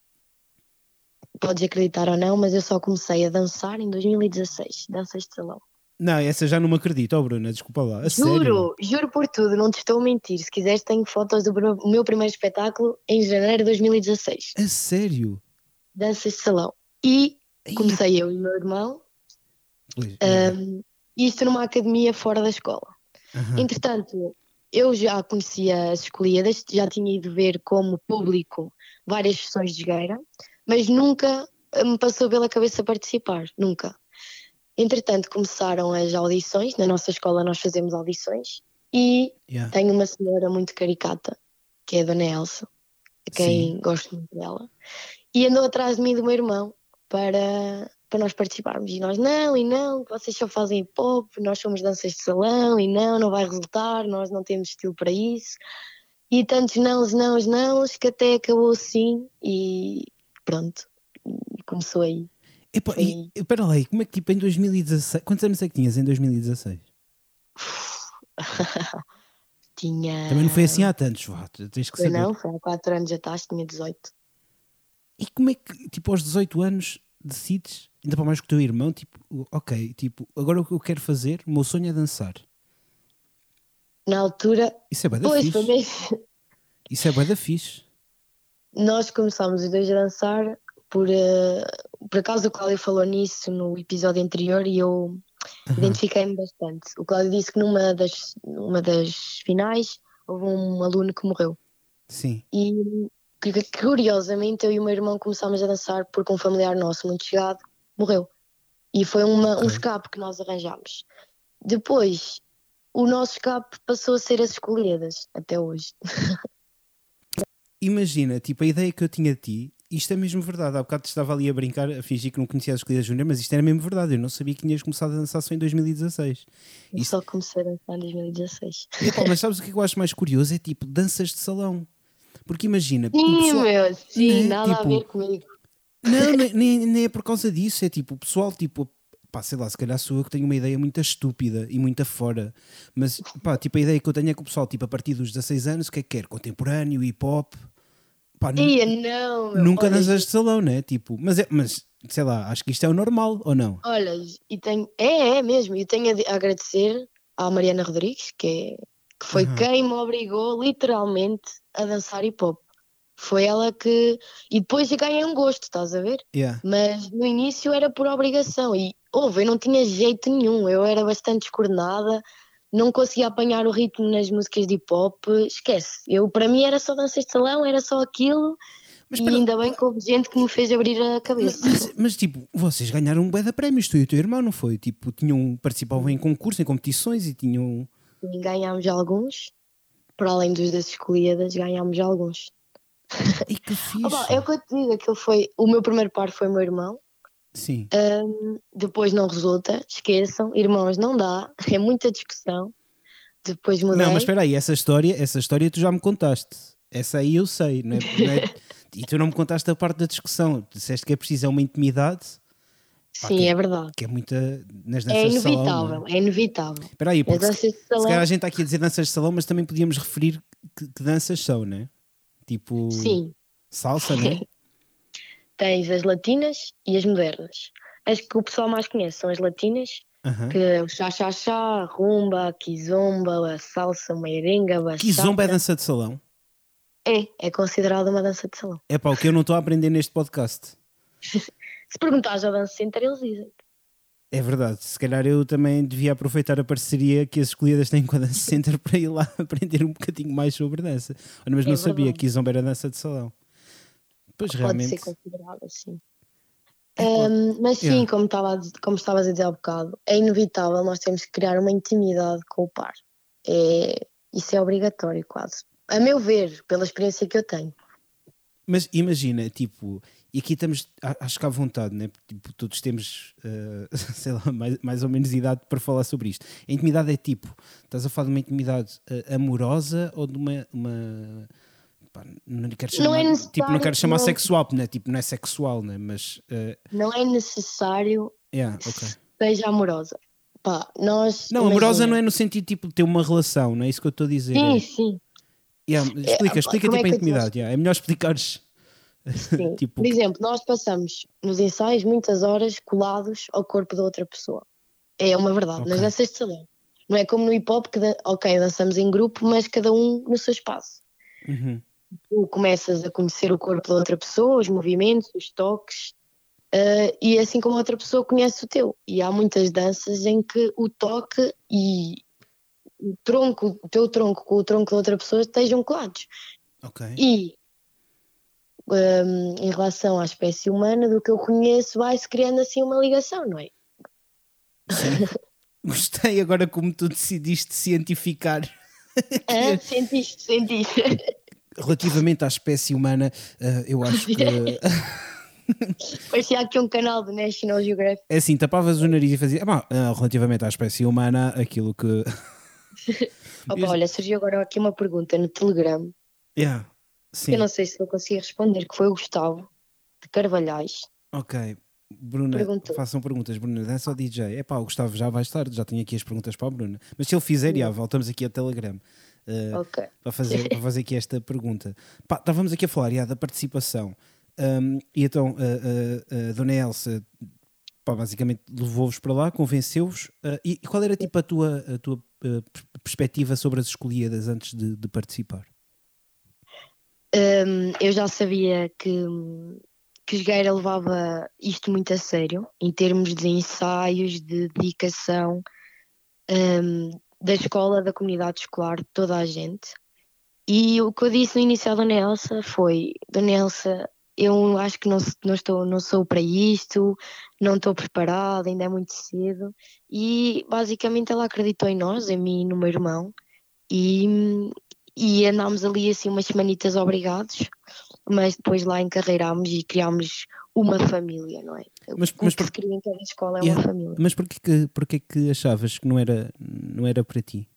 podes acreditar ou não, mas eu só comecei a dançar em 2016, danças de salão. Não, essa já não me acredito, oh Bruna, desculpa lá. A sério? Juro, juro por tudo, não te estou a mentir. Se quiseres, tenho fotos do meu primeiro espetáculo em janeiro de 2016, A sério? danças de salão. E comecei eu e o meu irmão, pois, ahm, isto numa academia fora da escola. aham. Entretanto, eu já conhecia as escolhidas, já tinha ido ver como público várias sessões de jogueira, mas nunca me passou pela cabeça participar, nunca. Entretanto, começaram as audições, na nossa escola nós fazemos audições, e Yeah. tenho uma senhora muito caricata, que é a Dona Elsa, a quem gosto muito dela, e andou atrás de mim e do meu irmão para, para nós participarmos. E nós, não, e não, vocês só fazem hip hop, nós somos danças de salão, e não, não vai resultar, nós não temos estilo para isso. E tantos nãos, nãos, nãos, que até acabou assim, e pronto, começou aí. E, espera lá, e como é que tipo em 2016. Quantos anos é que tinhas em 2016? Tinha. Também não foi assim há tantos, vá, tens que Foi saber. não, foi há 4 anos atrás, tinha 18. E como é que, tipo, aos 18 anos decides, ainda para mais que o teu irmão, tipo, ok, tipo, agora o que eu quero fazer, o meu sonho é dançar. Na altura, Isso é bué da pois, fixe. Isso é bué da fixe. Nós começámos os dois a dançar por, eh, por acaso o Cláudio falou nisso no episódio anterior e eu Aham. identifiquei-me bastante. O Cláudio disse que numa das, numa das finais houve um aluno que morreu. Sim. E curiosamente eu e o meu irmão começámos a dançar porque um familiar nosso muito chegado morreu. E foi uma, um Ok. escape que nós arranjámos. Depois, o nosso escape passou a ser as escolhidas, até hoje. Imagina, tipo, a ideia que eu tinha de ti, isto é mesmo verdade. Há bocado estava ali a brincar, a fingir que não conhecia as escolhidas júnior, mas isto era mesmo verdade. Eu não sabia que tinhas começado a dançar só em 2016. Eu Isso- só comecei a dançar em 2016. Epá, mas sabes o que eu acho mais curioso? É tipo danças de salão. Porque imagina, Sim, pessoal- meu, sim, Né? nada a Tipo, ver comigo. Não, nem, nem, nem é por causa disso. É tipo, o pessoal, tipo, pá, sei lá, se calhar sou eu que tenho uma ideia muito estúpida e muito afora. Mas, pá, tipo, a ideia que eu tenho é que o pessoal, tipo, a partir dos 16 anos, o que é que quer? Contemporâneo, hip hop. Pá, Ia, não, meu. nunca olha, danças de salão, né? Tipo, mas, é, mas, sei lá, acho que isto é o normal, ou não? Olha, e tenho. É, é mesmo. E tenho a de- a agradecer à Mariana Rodrigues, que, é, que foi Aham. quem me obrigou literalmente a dançar hip hop. Foi ela que. E depois ganhei um gosto, estás a ver? Yeah. Mas no início era por obrigação. E houve, eu não tinha jeito nenhum. Eu era bastante descoordenada, não conseguia apanhar o ritmo nas músicas de hip hop. Esquece. Eu, para mim era só danças de salão, era só aquilo. Mas, e ainda bem que houve gente que me fez abrir a cabeça. mas- mas, tipo, vocês ganharam um bué de prémios, tu e o teu irmão, não foi? Tipo, tinham, participavam em concursos, em competições e tinham... E ganhámos alguns. Para além dos das escolhidas, ganhámos alguns. Ai, que fixe! É o que eu te digo, aquilo foi. O meu primeiro par foi o meu irmão. Sim. Ahm, depois não resulta, esqueçam. Irmãos, não dá. É muita discussão. depois mudei. Não, mas espera aí, essa história, essa história tu já me contaste. Essa aí eu sei, não é? Não é- e tu não me contaste a parte da discussão. Disseste que é preciso uma intimidade pá, Sim, que- é verdade. que é muita nas É danças de salão. inevitável, não é inevitável. Espera aí, porque se, se calhar a gente está aqui a dizer danças de salão, mas também podíamos referir que, que danças são, não é? Tipo sim, salsa, não é? tens as latinas e as modernas. As que o pessoal mais conhece são as latinas, Aham. que é o chá-chá-chá, rumba, kizomba, a salsa, a merenga, a Que zomba é dança de salão? É, é considerada uma dança de salão. É pá, o que eu não estou a aprender neste podcast. Se perguntares ao Center, eles dizem. É verdade, se calhar eu também devia aproveitar a parceria que as escolhidas têm com a Dance Center para ir lá aprender um bocadinho mais sobre dança. Mas É não sabia verdade. que Zomba era dança de salão. Pois Pode realmente. ser considerada assim. É claro. Ahm, mas sim, Yeah. como, estava como estavas a dizer há bocado, é inevitável nós temos que criar uma intimidade com o par. É, isso é obrigatório, quase. A meu ver, pela experiência que eu tenho. Mas imagina, tipo, e aqui estamos, a- acho que à vontade, né? Tipo, todos temos, eh, sei lá, mais, mais ou menos idade para falar sobre isto. A intimidade é tipo, estás a falar de uma intimidade eh, amorosa ou de uma. uma pá, não lhe quero Não chamar, é tipo, não quero chamar não. sexual, né? tipo, não é sexual, né? Mas, eh, Não é necessário yeah, que ok. seja amorosa. Pá, nós. Não, amorosa imagina- não é no sentido tipo de ter uma relação, não é isso que eu estou a dizer. Sim, É- sim. Yeah, explica, É, explica como tipo é a te intimidade. yeah. É melhor explicares. tipo, Por exemplo, nós passamos nos ensaios muitas horas colados ao corpo da outra pessoa. É uma verdade, Ok. nas danças de salão. Não é como no hip hop que, ok, dançamos em grupo, mas cada um no seu espaço. uhum, Tu começas a conhecer o corpo da outra pessoa, os movimentos, os toques, eh, e assim como a outra pessoa conhece o teu. E há muitas danças em que o toque e o tronco, o teu tronco com o tronco da outra pessoa estejam colados. ok. E hum, em relação à espécie humana, do que eu conheço, vai-se criando assim uma ligação, não é? Sim. Gostei agora como tu decidiste cientificar Ah, sentiste, sentiste. relativamente à espécie humana. eh, eu acho que Parecia aqui um canal do National Geographic. é assim, tapavas o nariz e fazia "Ah, eh, relativamente à espécie humana, aquilo que Opa, olha, surgiu agora aqui uma pergunta no Telegram, yeah. Sim, eu não sei se vou conseguir responder, que foi o Gustavo de Carvalhais. ok. Bruna, Perguntou. façam perguntas, Bruna, dança ou DJ? É pá, o Gustavo já vai estar, já tenho aqui as perguntas para a Bruna. Mas se ele fizer, já, voltamos aqui ao Telegram. eh, Ok. para fazer, para fazer aqui esta pergunta. Pá, estávamos aqui a falar já, da participação. Um, e então, a, a- a Dona Elsa, pá, basicamente levou-vos para lá, convenceu-vos. uh, e, e qual era tipo a tua, a tua uh, per- perspectiva sobre as escolhidas antes de, de participar? Hum, eu já sabia que, que Jogueira levava isto muito a sério, em termos de ensaios, de dedicação hum, da escola, da comunidade escolar, de toda a gente. E o que eu disse no início à Dona Elsa foi: Dona Elsa, eu acho que não, não, estou, não sou para isto, não estou preparada, ainda é muito cedo. E basicamente ela acreditou em nós, em mim e no meu irmão. E, e andámos ali assim umas semanitas obrigados, mas depois lá encarreirámos e criámos uma família, não é? Mas- o mas que por- se cria em cada escola é Yeah. uma família. Mas porquê que, porquê que achavas que não era, não era para ti?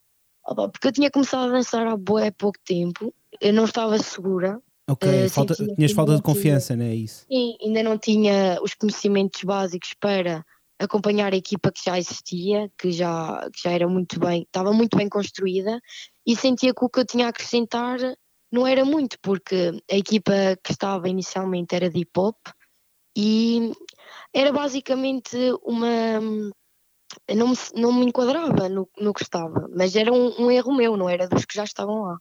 Opa, Porque eu tinha começado a dançar há bué pouco tempo, eu não estava segura Ok, Eh, falta, tinhas falta de tinha- confiança, não é isso? e ainda não tinha os conhecimentos básicos para acompanhar a equipa que já existia, que já, que já era muito bem, estava muito bem construída e sentia que o que eu tinha a acrescentar não era muito, porque a equipa que estava inicialmente era de hip hop e era basicamente uma. Não me, não me enquadrava no, no que estava, mas era um, um erro meu, não era dos que já estavam lá.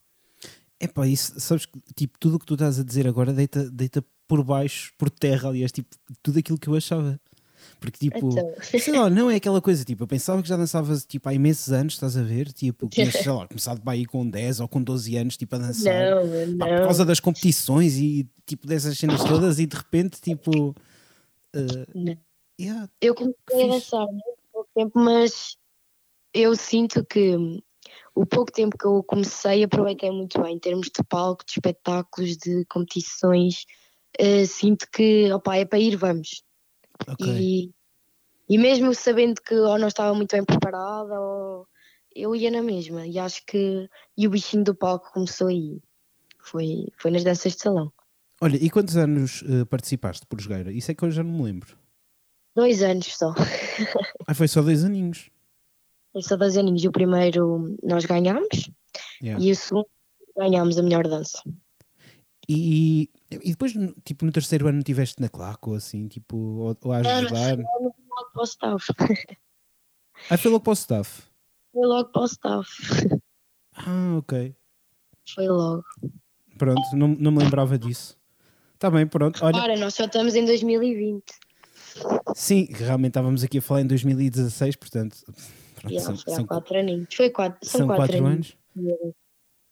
É pá, isso, sabes que tipo, tudo o que tu estás a dizer agora deita, deita por baixo, por terra, aliás, tipo, tudo aquilo que eu achava. Porque tipo, Então, sei lá, não é aquela coisa, tipo, eu pensava que já dançavas tipo, há imensos anos, estás a ver? Tipo, tinhas, sei lá, começado para aí com 10 ou com 12 anos, tipo, a dançar. não, Pá, por não. causa das competições e tipo dessas cenas todas e de repente, tipo. não. yeah, Eu comecei a dançar há muito pouco tempo, mas eu sinto que o pouco tempo que eu comecei aproveitei muito bem em termos de palco, de espetáculos, de competições. Eh, sinto que opa, é para ir, vamos. Ok. E, e mesmo sabendo que ou não estava muito bem preparada, ou eu ia na mesma. E acho que. E o bichinho do palco começou aí. Foi, foi nas danças de salão. Olha, e quantos anos uh, participaste por Jogueira? Isso é que eu já não me lembro. Dois anos só. ah, foi só dois aninhos. Foi só dois aninhos. O primeiro nós ganhámos yeah. e o segundo ganhámos a melhor dança. E, e depois, tipo, no terceiro ano tiveste na claque ou assim, tipo, ou, ou a ajudar? Não, não, logo para o staff. Ah, foi logo para o staff? Foi logo para o staff. Ah, ok. Foi logo. Pronto, não, não me lembrava disso. Está bem, pronto. Olha... Ora, nós só estamos em 2020. Sim, realmente estávamos aqui a falar em 2016, portanto. Pronto, yeah, são, foi são, quatro aninhos. Foi quatro, são, são quatro, quatro anos. anos.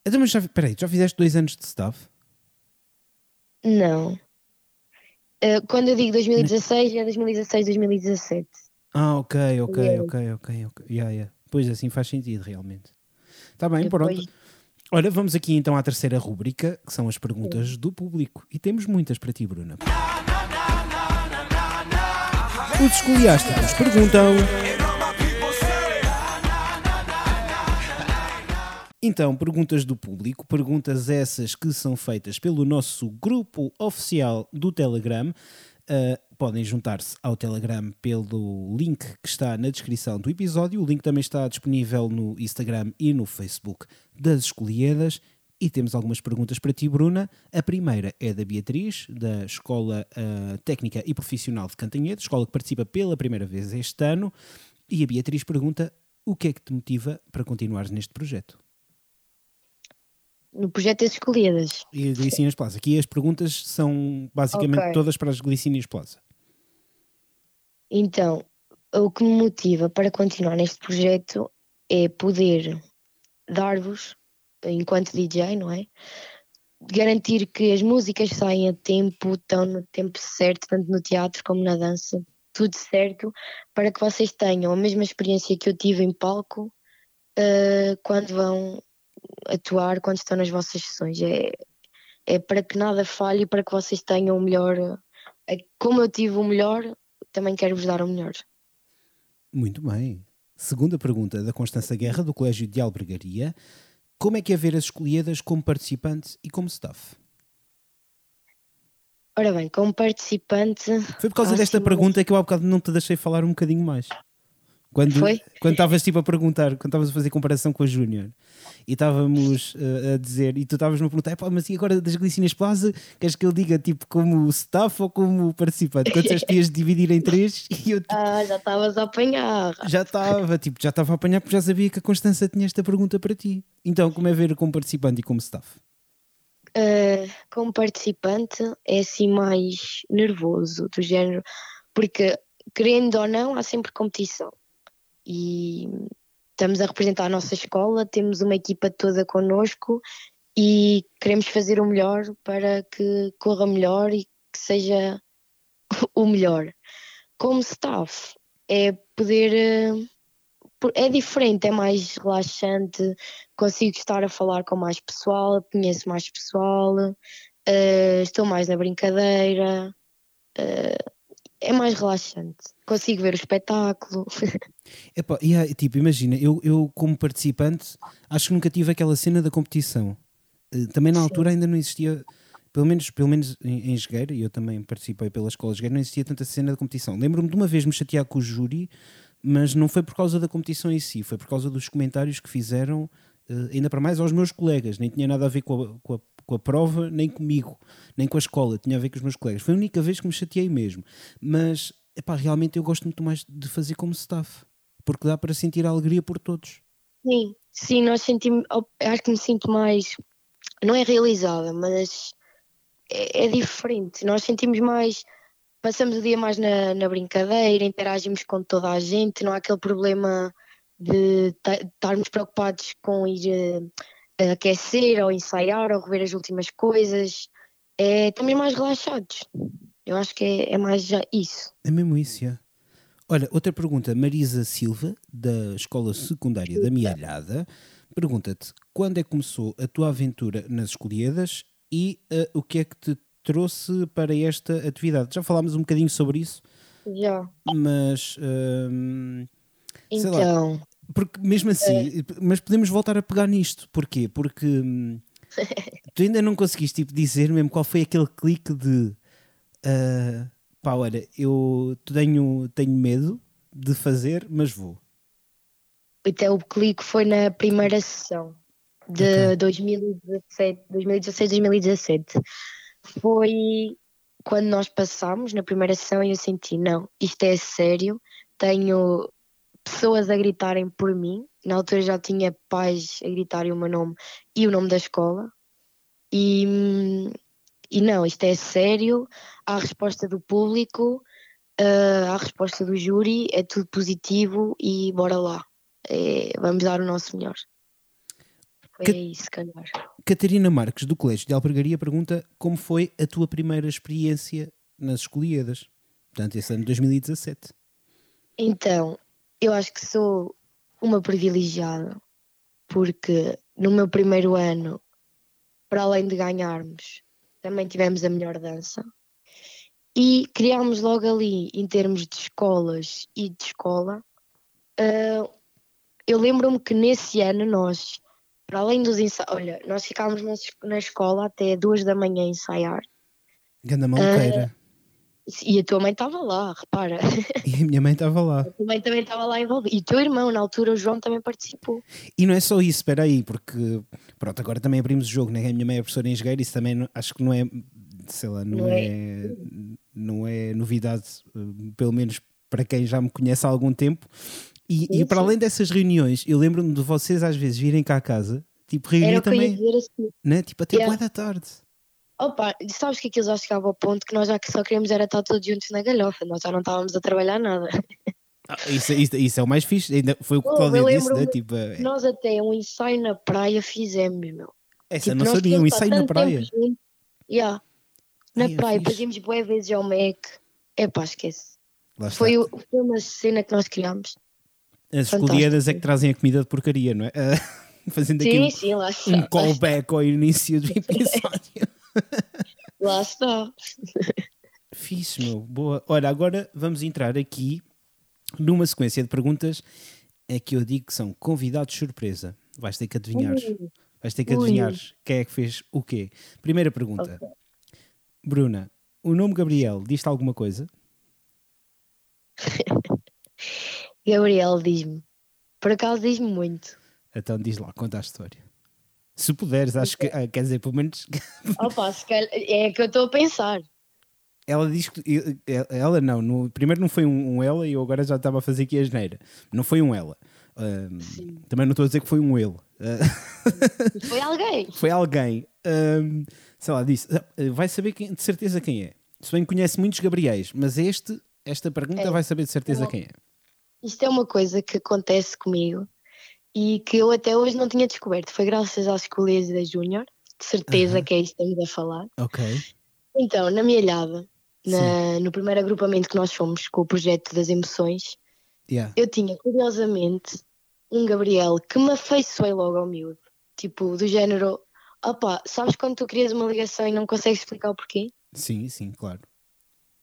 Então, mas já, peraí, já fizeste dois anos de staff? Não. Uh, quando eu digo 2016, é 2016, 2017. Ah, ok, ok, yeah. ok, ok, ok. Yeah, yeah. Pois assim faz sentido, realmente. Está bem, Depois... pronto. Olha, vamos aqui então à terceira rúbrica, que são as perguntas Sim. do público. E temos muitas para ti, Bruna. Os escoliásticos perguntam. Então, perguntas do público, perguntas essas que são feitas pelo nosso grupo oficial do Telegram. Uh, podem juntar-se ao Telegram pelo link que está na descrição do episódio. O link também está disponível no Instagram e no Facebook das Escolhidas. E temos algumas perguntas para ti, Bruna. A primeira é da Beatriz, da Escola uh, Técnica e Profissional de Cantanhede, escola que participa pela primeira vez este ano. E a Beatriz pergunta: o que é que te motiva para continuares neste projeto? No projeto das escolhidas. E Glicínias Plaza. Aqui as perguntas são basicamente okay. todas para as Glicínias Plaza. Então, o que me motiva para continuar neste projeto é poder dar-vos, enquanto DJ, não é? Garantir que as músicas saem a tempo, estão no tempo certo, tanto no teatro como na dança, tudo certo, para que vocês tenham a mesma experiência que eu tive em palco uh, quando vão atuar quando estão nas vossas sessões. É, é para que nada falhe e para que vocês tenham o melhor. É, como eu tive o melhor, também quero-vos dar o melhor. Muito bem. Segunda pergunta da Constança Guerra, do Colégio de Albergaria. Como é que é ver as escolhidas como participante e como staff? Ora bem, como participante. Foi por causa desta pergunta que eu há bocado não te deixei falar um bocadinho mais. Quando, Foi? Quando estavas tipo a perguntar, quando estavas a fazer comparação com a Júnior e estávamos uh, a dizer, e tu estavas a perguntar, mas e agora das Glicínias Plaza, queres que ele diga tipo como staff ou como participante? Quando disseste que ias dividir em três e eu tipo, Ah, já estavas a apanhar. Já estava, tipo, já estava a apanhar porque já sabia que a Constança tinha esta pergunta para ti. Então, como é ver como participante e como staff? Uh, como participante é assim mais nervoso, do género, porque querendo ou não, há sempre competição e estamos a representar a nossa escola, temos uma equipa toda connosco e queremos fazer o melhor para que corra melhor e que seja o melhor. Como staff, é poder. Eh, é diferente, é mais relaxante, consigo estar a falar com mais pessoal, conheço mais pessoal, uh, estou mais na brincadeira. Uh, é mais relaxante. Consigo ver o espetáculo. Epá, yeah, tipo, imagina, eu, eu como participante acho que nunca tive aquela cena da competição. Eh, também na Sim. altura ainda não existia, pelo menos, pelo menos em, em Jogueira, e eu também participei pela escola de Jogueira, não existia tanta cena da competição. Lembro-me de uma vez me chatear com o júri, mas não foi por causa da competição em si, foi por causa dos comentários que fizeram, ainda para mais aos meus colegas, nem tinha nada a ver com a, com a com a prova, nem comigo, nem com a escola, tinha a ver com os meus colegas. Foi a única vez que me chateei mesmo. Mas, epá, realmente eu gosto muito mais de fazer como staff, porque dá para sentir a alegria por todos. Sim, sim, nós sentimos, acho que me sinto mais, não é realizada, mas é, é diferente. Nós sentimos mais, passamos o dia mais na, na brincadeira, interagimos com toda a gente, não há aquele problema de estarmos preocupados com ir eh, aquecer ou ensaiar ou rever as últimas coisas. É também mais relaxados. Eu acho que é, é mais já isso. É mesmo isso, já. Olha, outra pergunta. Marisa Silva, da Escola Secundária da Mialhada, pergunta-te quando é que começou a tua aventura nas escolhidas e uh, o que é que te trouxe para esta atividade? Já falámos um bocadinho sobre isso. Já. Mas. Uh, então. Porque mesmo assim, mas podemos voltar a pegar nisto. Porquê? Porque hum, tu ainda não conseguiste tipo, dizer mesmo qual foi aquele clique de uh, pá, olha, eu tenho, tenho medo de fazer, mas vou. Até o clique foi na primeira sessão de Ok. 2017, 2016, 2017. Foi quando nós passámos na primeira sessão e eu senti, não, isto é sério, tenho pessoas a gritarem por mim. Na altura já tinha pais a gritarem o meu nome e o nome da escola. E, e não, isto é sério. Há a resposta do público, ah, há a resposta do júri, é tudo positivo e bora lá. É, vamos dar o nosso melhor. Foi aí, se calhar. Catarina Marques, do Colégio de Albergaria, pergunta como foi a tua primeira experiência nas escolhidas. Portanto, esse ano de 2017. Então, eu acho que sou uma privilegiada, porque no meu primeiro ano, para além de ganharmos, também tivemos a melhor dança. E criámos logo ali, em termos de escolas e de escola, ah, eu lembro-me que nesse ano nós, para além dos ensaios, olha, nós ficámos na, es- na escola até duas da manhã a ensaiar, Ganda maluqueira. E a tua mãe estava lá, repara. E a minha mãe estava lá. A tua mãe também estava lá envolvida. E o teu irmão, na altura, o João, também participou. E não é só isso, espera aí, porque pronto, agora também abrimos o jogo, né? A minha mãe é professora em engenheiro, isso também não- acho que não é, sei lá, não, Não é, é. não é novidade, eh, pelo menos para quem já me conhece há algum tempo. E, e para além dessas reuniões, eu lembro-me de vocês às vezes virem cá a casa, tipo, reunir também, assim. né? Tipo, até Yeah. boa da tarde. Opa, sabes que aquilo já chegava ao ponto que nós já que só queríamos era estar todos juntos na galhofa. Nós já não estávamos a trabalhar nada. Ah, isso, isso, isso é o mais fixe, ainda foi o que o Cláudio disse, né? Tipo, é- Nós até um ensaio na praia fizemos, meu. essa Tipo, não sabia, um ensaio na praia. Yeah. Na Ai, é praia, fazíamos boé vezes ao Mac. Epá, esquece. Foi, foi uma cena que nós criámos. As escolhidas é que trazem a comida de porcaria, não é? Ah, fazendo aqui Sim, um- sim, um callback ao início do episódio. Lá está. Fixe, meu. Boa. Ora, agora vamos entrar aqui numa sequência de perguntas é que eu digo que são convidados surpresa. Vais ter que adivinhar. Ui. Vais ter que Ui. adivinhar quem é que fez o quê. Primeira pergunta. Ok. Bruna, o nome Gabriel diz-te alguma coisa? Gabriel diz-me. Por acaso diz-me muito. Então diz lá, conta a história. Se puderes, acho que, ah, quer dizer, pelo menos Opa, se calhar, é que eu estou a pensar. ela diz que eu- ela não, no, primeiro não foi um, um ela e eu agora já estava a fazer aqui a geneira. Não foi um ela. Ahm, também não estou a dizer que foi um ele. Ah, Foi alguém. foi alguém, sei lá, disse, ah, vai saber quem- de certeza quem é. Se bem que conhece muitos Gabriéis, mas este, esta pergunta É. vai saber de certeza Não. quem é. Isto é uma coisa que acontece comigo e que eu até hoje não tinha descoberto. Foi graças às escolhas da Júnior. De certeza Aham. que é isto que estamos a falar. Ok. Então, na minha alhada, na- no primeiro agrupamento que nós fomos com o projeto das emoções, Yeah. eu tinha, curiosamente, um Gabriel que me afeiçoei logo ao miúdo. Tipo, do género, opá, sabes quando tu crias uma ligação e não consegues explicar o porquê? Sim, sim, claro.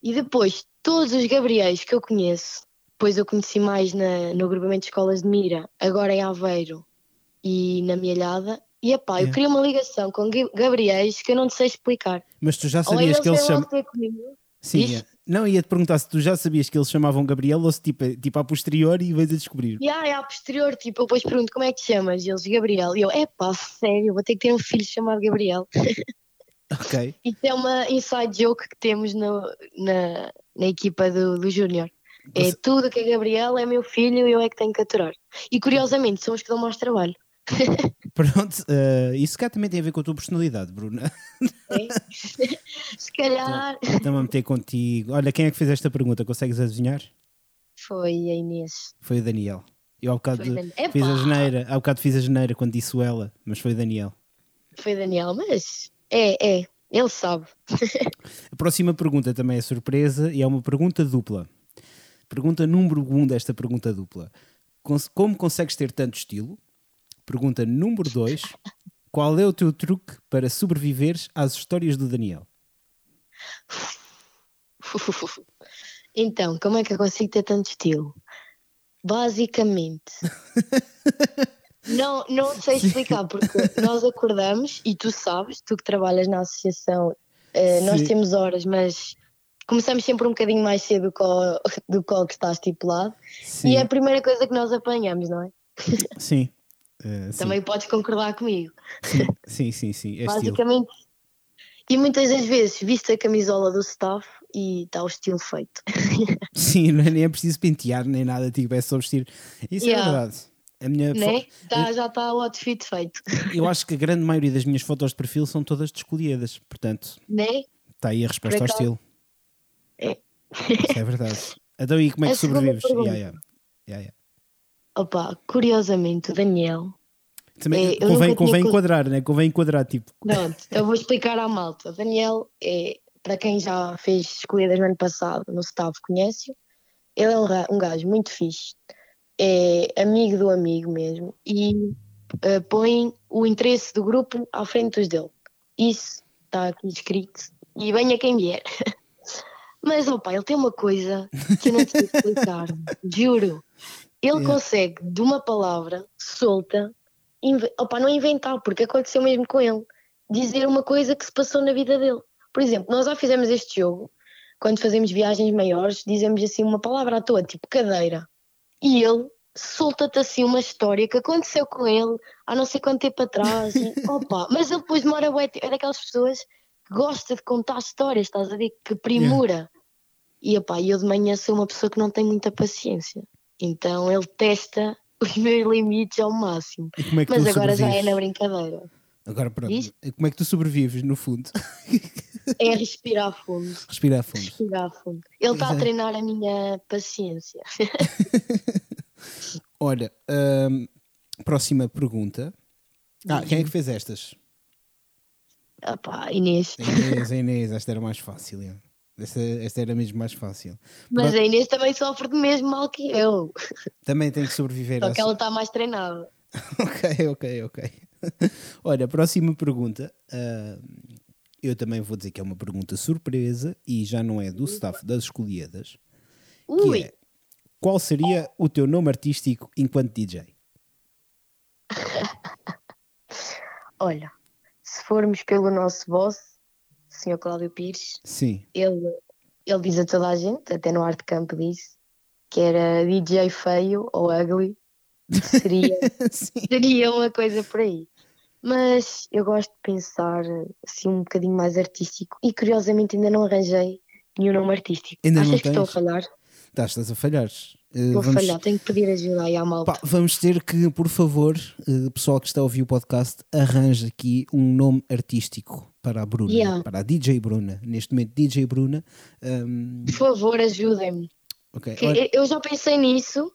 E depois, todos os Gabriéis que eu conheço, depois eu conheci mais na- no agrupamento de escolas de Mira, agora em Aveiro e na Mielhada, e epá, eu Yeah. criei uma ligação com Ga- Gabriéis que eu não te sei explicar. Mas tu já sabias que eles chamam. Sim, yeah. não, ia-te perguntar se tu já sabias que eles chamavam Gabriel ou se tipo, tipo a posteriori e vais a descobrir. E aí, a posterior, tipo, eu depois pergunto como é que te chamas? E eles, Gabriel. E eu, epá, sério, vou ter que ter um filho chamado Gabriel. Ok. Isso é uma inside joke que temos no- na, na equipa do, do Júnior. É Você- tudo que é Gabriel, é meu filho e eu é que tenho que aturar. E curiosamente, são os que dão mais trabalho. Pronto, eh, isso cá também tem a ver com a tua personalidade, Bruna. é? Se calhar Estamos a meter contigo. Olha, quem é que fez esta pergunta? Consegues adivinhar? foi a Inês. Foi o Daniel. Eu há bocado o Dan- fiz a geneira, há bocado fiz a geneira quando disse o ela, mas foi o Daniel. Foi Daniel, mas é, é, ele sabe. A próxima pergunta também é surpresa e é uma pergunta dupla. Pergunta número 1 um desta pergunta dupla. Como consegues ter tanto estilo? Pergunta número 2. Qual é o teu truque para sobreviveres às histórias do Daniel? Então, como é que eu consigo ter tanto estilo? Basicamente. não, não sei explicar, porque nós acordamos e tu sabes, tu que trabalhas na associação, eh, nós temos horas, mas começamos sempre um bocadinho mais cedo do que o, do que, o que está estipulado. Sim, E é a primeira coisa que nós apanhamos, não é? sim. Sim. Também podes concordar comigo. sim, sim, sim, é estilo. Basicamente. E muitas das vezes viste a camisola do staff e está o estilo feito. Sim, não é, nem é preciso pentear nem nada, tipo, é só vestir. Isso é Yeah. verdade. A minha né? Tá, já está o outfit feito. Eu acho que a grande maioria das minhas fotos de perfil são todas descolhidas, portanto, né? está aí a resposta ao estilo. É. Isso é verdade. Então, e como é que sobrevives? Yeah, yeah. Yeah, yeah. Opa, curiosamente, o Daniel. Também, É, convém, tinha convém co- enquadrar, né? Convém enquadrar, tipo. Pronto, eu vou explicar à malta. O Daniel é, para quem já fez escolhidas no ano passado no staff, conhece-o. Ele é um, um gajo muito fixe. É amigo do amigo mesmo. E eh, põe o interesse do grupo à frente dos dele. Isso está aqui escrito. E venha quem vier. Mas, opa, ele tem uma coisa que eu não sei explicar. Juro. Ele Yeah. consegue, de uma palavra solta, opa, não inventar, porque aconteceu mesmo com ele, dizer uma coisa que se passou na vida dele. Por exemplo, nós já fizemos este jogo, quando fazemos viagens maiores, dizemos assim uma palavra à toa, tipo cadeira. E ele solta-te assim uma história que aconteceu com ele há não sei quanto tempo atrás. E, opa, mas ele depois bué tempo. É daquelas pessoas que gosta de contar histórias, estás a ver? Que primura. E opa, eu de manhã sou uma pessoa que não tem muita paciência. Então ele testa os meus limites ao máximo. É Mas agora já é sobrevives? na brincadeira. Agora pronto. Diz? Como é que tu sobrevives, no fundo? É respirar fundo. Respirar a fundo. Respirar fundo. Ele está a treinar a minha paciência. Ora, hum, próxima pergunta. Ah, quem é que fez estas? Opá, Inês. A Inês, a Inês, esta era mais fácil. é. Esta, esta era mesmo mais fácil. Mas Pronto. a Inês também sofre do mesmo mal que eu. Também tem que sobreviver Só que ela está mais treinada. Ok, ok, ok. Olha, próxima pergunta. ah, eu também vou dizer que é uma pergunta surpresa e já não é do staff das escolhidas. Que Ui, é, qual seria o teu nome artístico enquanto DJ? olha, se formos pelo nosso boss, Sr. Cláudio Pires, Sim. ele, ele diz a toda a gente, até no Art Camp disse, que era DJ feio ou ugly. Seria, seria uma coisa por aí. Mas eu gosto de pensar assim um bocadinho mais artístico e curiosamente ainda não arranjei nenhum nome artístico. Ainda não Achas que estou a falhar? Tá, estás a falhar. Eh, Vou vamos, falhar, tenho que pedir ajuda aí à malta. pá, vamos ter que, por favor, eh, pessoal que está a ouvir o podcast, arranje aqui um nome artístico para a Bruna, Yeah. para a DJ Bruna. Neste momento, DJ Bruna. Ahm, Por favor, ajudem-me. ok, Que olha- Eu já pensei nisso,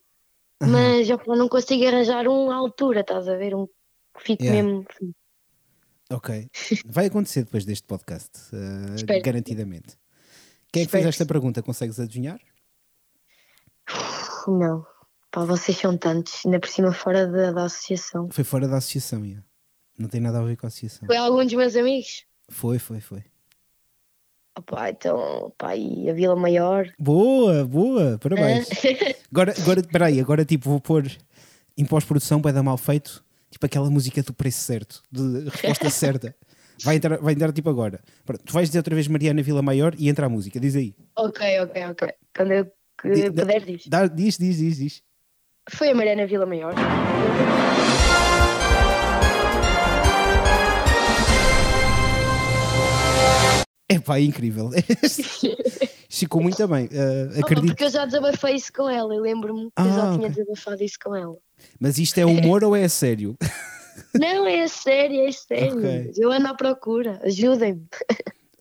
mas eu não consigo arranjar um à altura, estás a ver? Um que fique Yeah. mesmo. Ok. Vai acontecer depois deste podcast, Espero. garantidamente. Quem é que fez esta pergunta? Consegues adivinhar? Não. Pá, vocês são tantos, ainda por cima fora da, da associação. Foi fora da associação, yeah. não tem nada a ver com a associação. Foi algum dos meus amigos? Foi, foi, foi. Opá, então, pá, e a Vila Maior? Boa, boa, parabéns. Hã? Agora, agora, peraí, agora tipo vou pôr em pós-produção, vai dar mal feito, tipo aquela música do preço certo, de resposta certa. Vai entrar, vai entrar tipo agora. Pronto, tu vais dizer outra vez Mariana Vila Maior e entra a música, diz aí. ok, ok, ok. Quando eu puder, diz. Dá- diz, diz, diz, diz. Foi a Mariana Vila Maior. É pá, é incrível. Ficou muito bem. uh, acredito. porque eu já desabafei isso com ela. Eu lembro-me que Ah, eu já tinha ok. desabafado isso com ela. Mas isto é humor ou é sério? Não, é sério, é sério. Ok. Eu ando à procura. Ajudem-me.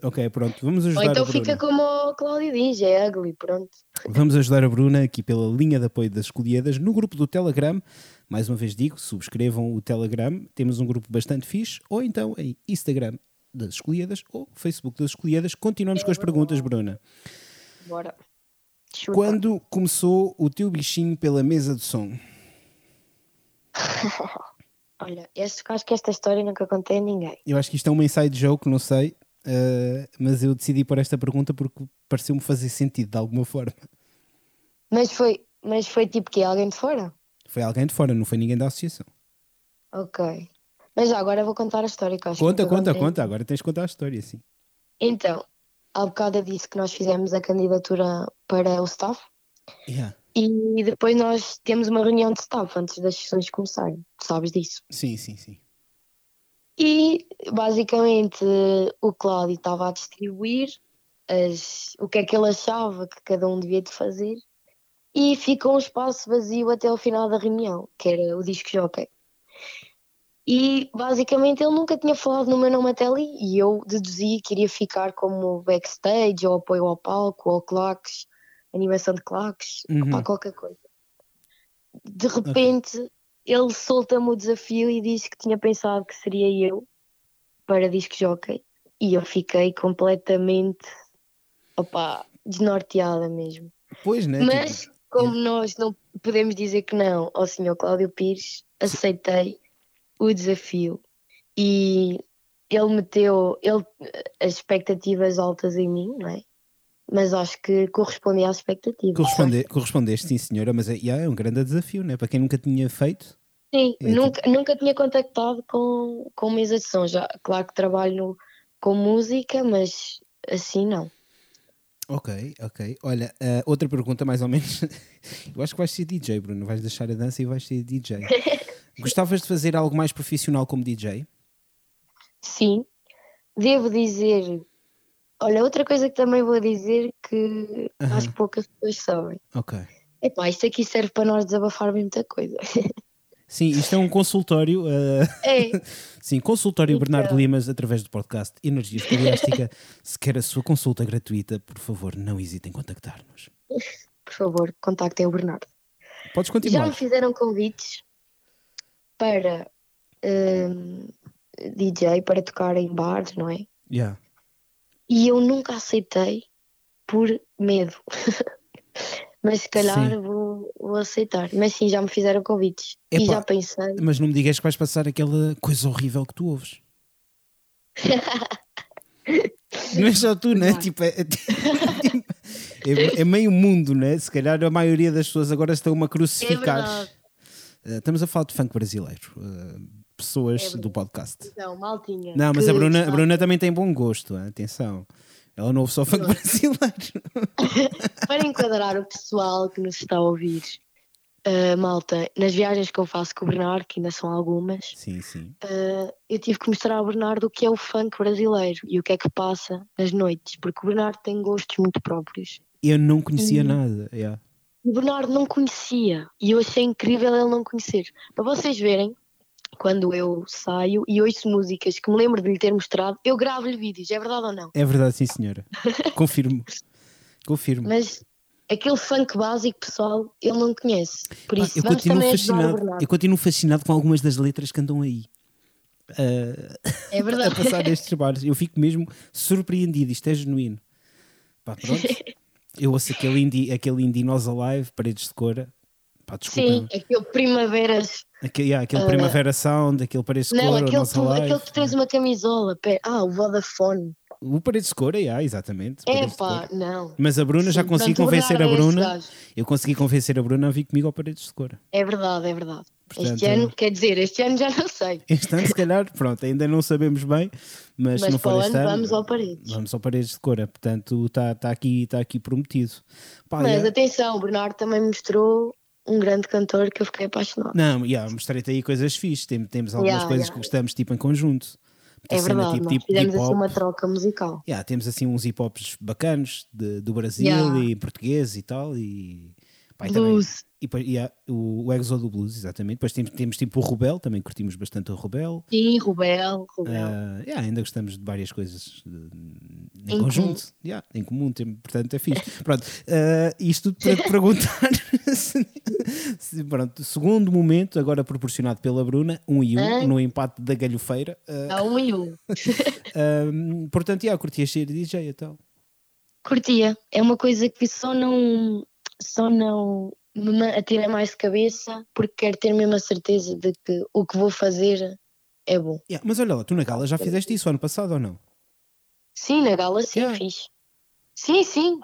ok, pronto, vamos Ou ajudar então a Bruna. fica como o Cláudio diz, é ugly, pronto. Vamos ajudar a Bruna aqui pela linha de apoio das escolhidas no grupo do Telegram. Mais uma vez digo, subscrevam o Telegram. Temos um grupo bastante fixe. Ou então em Instagram das escolhidas ou Facebook das escolhidas. Continuamos com as perguntas, Bruna. Bora. Quando começou o teu bichinho pela mesa de som? Olha, este, acho que esta história nunca contei a ninguém. Eu acho que isto é uma inside joke, não sei. eh, mas eu decidi por esta pergunta porque pareceu-me fazer sentido de alguma forma. Mas foi, Mas foi tipo que alguém de fora? Foi alguém de fora, não foi ninguém da associação. Ok. Mas já agora vou contar a história que acho Conta, que conta, conta. Agora tens de contar a história, sim. Então, há bocado eu disse que nós fizemos a candidatura para o staff Yeah. e depois nós temos uma reunião de staff antes das sessões começarem. Sabes disso? Sim, sim, sim. E basicamente o Cláudio estava a distribuir as, o que é que ele achava que cada um devia de fazer e ficou um espaço vazio até ao final da reunião, que era o disco jockey. E basicamente ele nunca tinha falado no meu nome até ali e eu deduzi que iria ficar como backstage ou apoio ao palco ou claques, animação de claques, Uhum. opá, qualquer coisa. De repente ele solta-me o desafio e diz que tinha pensado que seria eu para disco jockey e eu fiquei completamente opá, desnorteada mesmo. Pois, né? Mas Tipo, como nós não podemos dizer que não ao Sr. Cláudio Pires, aceitei o desafio e ele meteu ele, as expectativas altas em mim, não é? Mas acho que correspondi às expectativas. corresponde, correspondeste, sim, senhora, mas é, é um grande desafio, né? Para quem nunca tinha feito. Sim, É, nunca, nunca tinha contactado com, com mesa de som. Já, claro que trabalho no- com música, mas assim não. Ok, ok. Olha, ah, outra pergunta, mais ou menos. Eu acho que vais ser DJ, Bruno. Vais deixar a dança e vais ser DJ. Gostavas de fazer algo mais profissional como DJ? Sim, devo dizer. Olha, outra coisa que também vou dizer que Aham. acho que poucas pessoas sabem. Ok. Epá, isto aqui serve para nós desabafarmos muita coisa. Sim, isto é um consultório. ah, É, sim, consultório Então. Bernardo Limas através do podcast Energia Escoliástica. Se quer a sua consulta gratuita, por favor, não hesite em contactar-nos. por favor, contactem o Bernardo. Podes Já continuar. me fizeram convites para hum, DJ, para tocar em bares, não é? Yeah. E eu nunca aceitei por medo. Mas se calhar vou, vou aceitar. Mas sim, já me fizeram convites. E Epá. já pensei. Mas não me digas que vais passar aquela coisa horrível que tu ouves. Não é só tu, né? Claro. Tipo, é, é, é meio mundo, né? Se calhar a maioria das pessoas agora estão-me a É crucificar. Eh, estamos a falar de funk brasileiro. eh, pessoas É do podcast. Então, maltinha. Não, mas a Bruna, a Bruna também tem bom gosto, hein? atenção. Ela não ouve só funk brasileiro. Para enquadrar o pessoal que nos está a ouvir, ah, malta, nas viagens que eu faço com o Bernardo, que ainda são algumas, Sim, sim. ah, eu tive que mostrar ao Bernardo o que é o funk brasileiro e o que é que passa nas noites, porque o Bernardo tem gostos muito próprios. Eu não conhecia nada. yeah. O Bernardo não conhecia e eu achei incrível ele não conhecer. Para vocês verem, quando eu saio e ouço músicas que me lembro de lhe ter mostrado, eu gravo-lhe vídeos, é verdade ou não? É verdade, sim, senhora. Confirmo. Confirmo. Mas aquele funk básico, pessoal, ele não conhece. Por Pá, isso, eu vamos continuo fascinado. Eu continuo fascinado com algumas das letras que andam aí. ah, É a verdade. passar nestes bares. Eu fico mesmo surpreendido. Isto é genuíno. Pá, pronto. Eu ouço aquele indie, aquele indie Nós Alive, Paredes de Cora. Pá. Sim, aquele primaveras. Aquele, yeah, aquele Primavera Sound, aquele Paredes de Não, Cora, o aquele, tu, Alive. aquele que tens uma camisola. Pera, ah, o Vodafone. O Paredes de Cora, yeah, exatamente. É pá, não. Mas a Bruna já consegui convencer a Bruna. Eu consegui convencer a Bruna a vir comigo ao Paredes de Cora. É verdade, é verdade. Portanto, este ano, quer dizer, este ano já não sei. Este ano, se calhar, pronto, ainda não sabemos bem, mas, se Mas não para for este ano vamos ao Paredes. vamos ao Paredes de Cora. Portanto, está tá aqui, tá aqui prometido. Pá, Mas atenção, o Bernardo também mostrou um grande cantor que eu fiquei apaixonado. Não, yeah, mostrei-te aí coisas fixes. Tem- Temos algumas Yeah, coisas yeah, que gostamos, tipo em conjunto. É cena, verdade, tipo, tipo fizemos assim uma troca musical. Yeah, temos assim uns hip hops bacanos de- do Brasil Yeah. e português e tal. E, pá, e também- Blues. e, depois- yeah, o, o Exo do Blues, exatamente. Depois temos, temos tipo o Rubel, também curtimos bastante o Rubel. Sim, Rubel, Rubel. Ah, yeah, ainda gostamos de várias coisas eh, em, Em conjunto, Yeah, em comum, tem- portanto é fixe. Pronto, ah, isto para te perguntar. se- se- pronto, segundo momento, agora proporcionado pela Bruna, um e um, Ah. no empate da galhofeira. Ah, A um e um. ah, portanto, yeah, curtias ser DJ então. Curtia. É uma coisa que só não, só não me ma- atira mais de cabeça porque quero ter mesmo a certeza de que o que vou fazer é bom. Yeah, mas olha lá, tu na gala já fizeste isso ano passado ou não? Sim, na gala sim, Yeah. fiz. Sim, sim.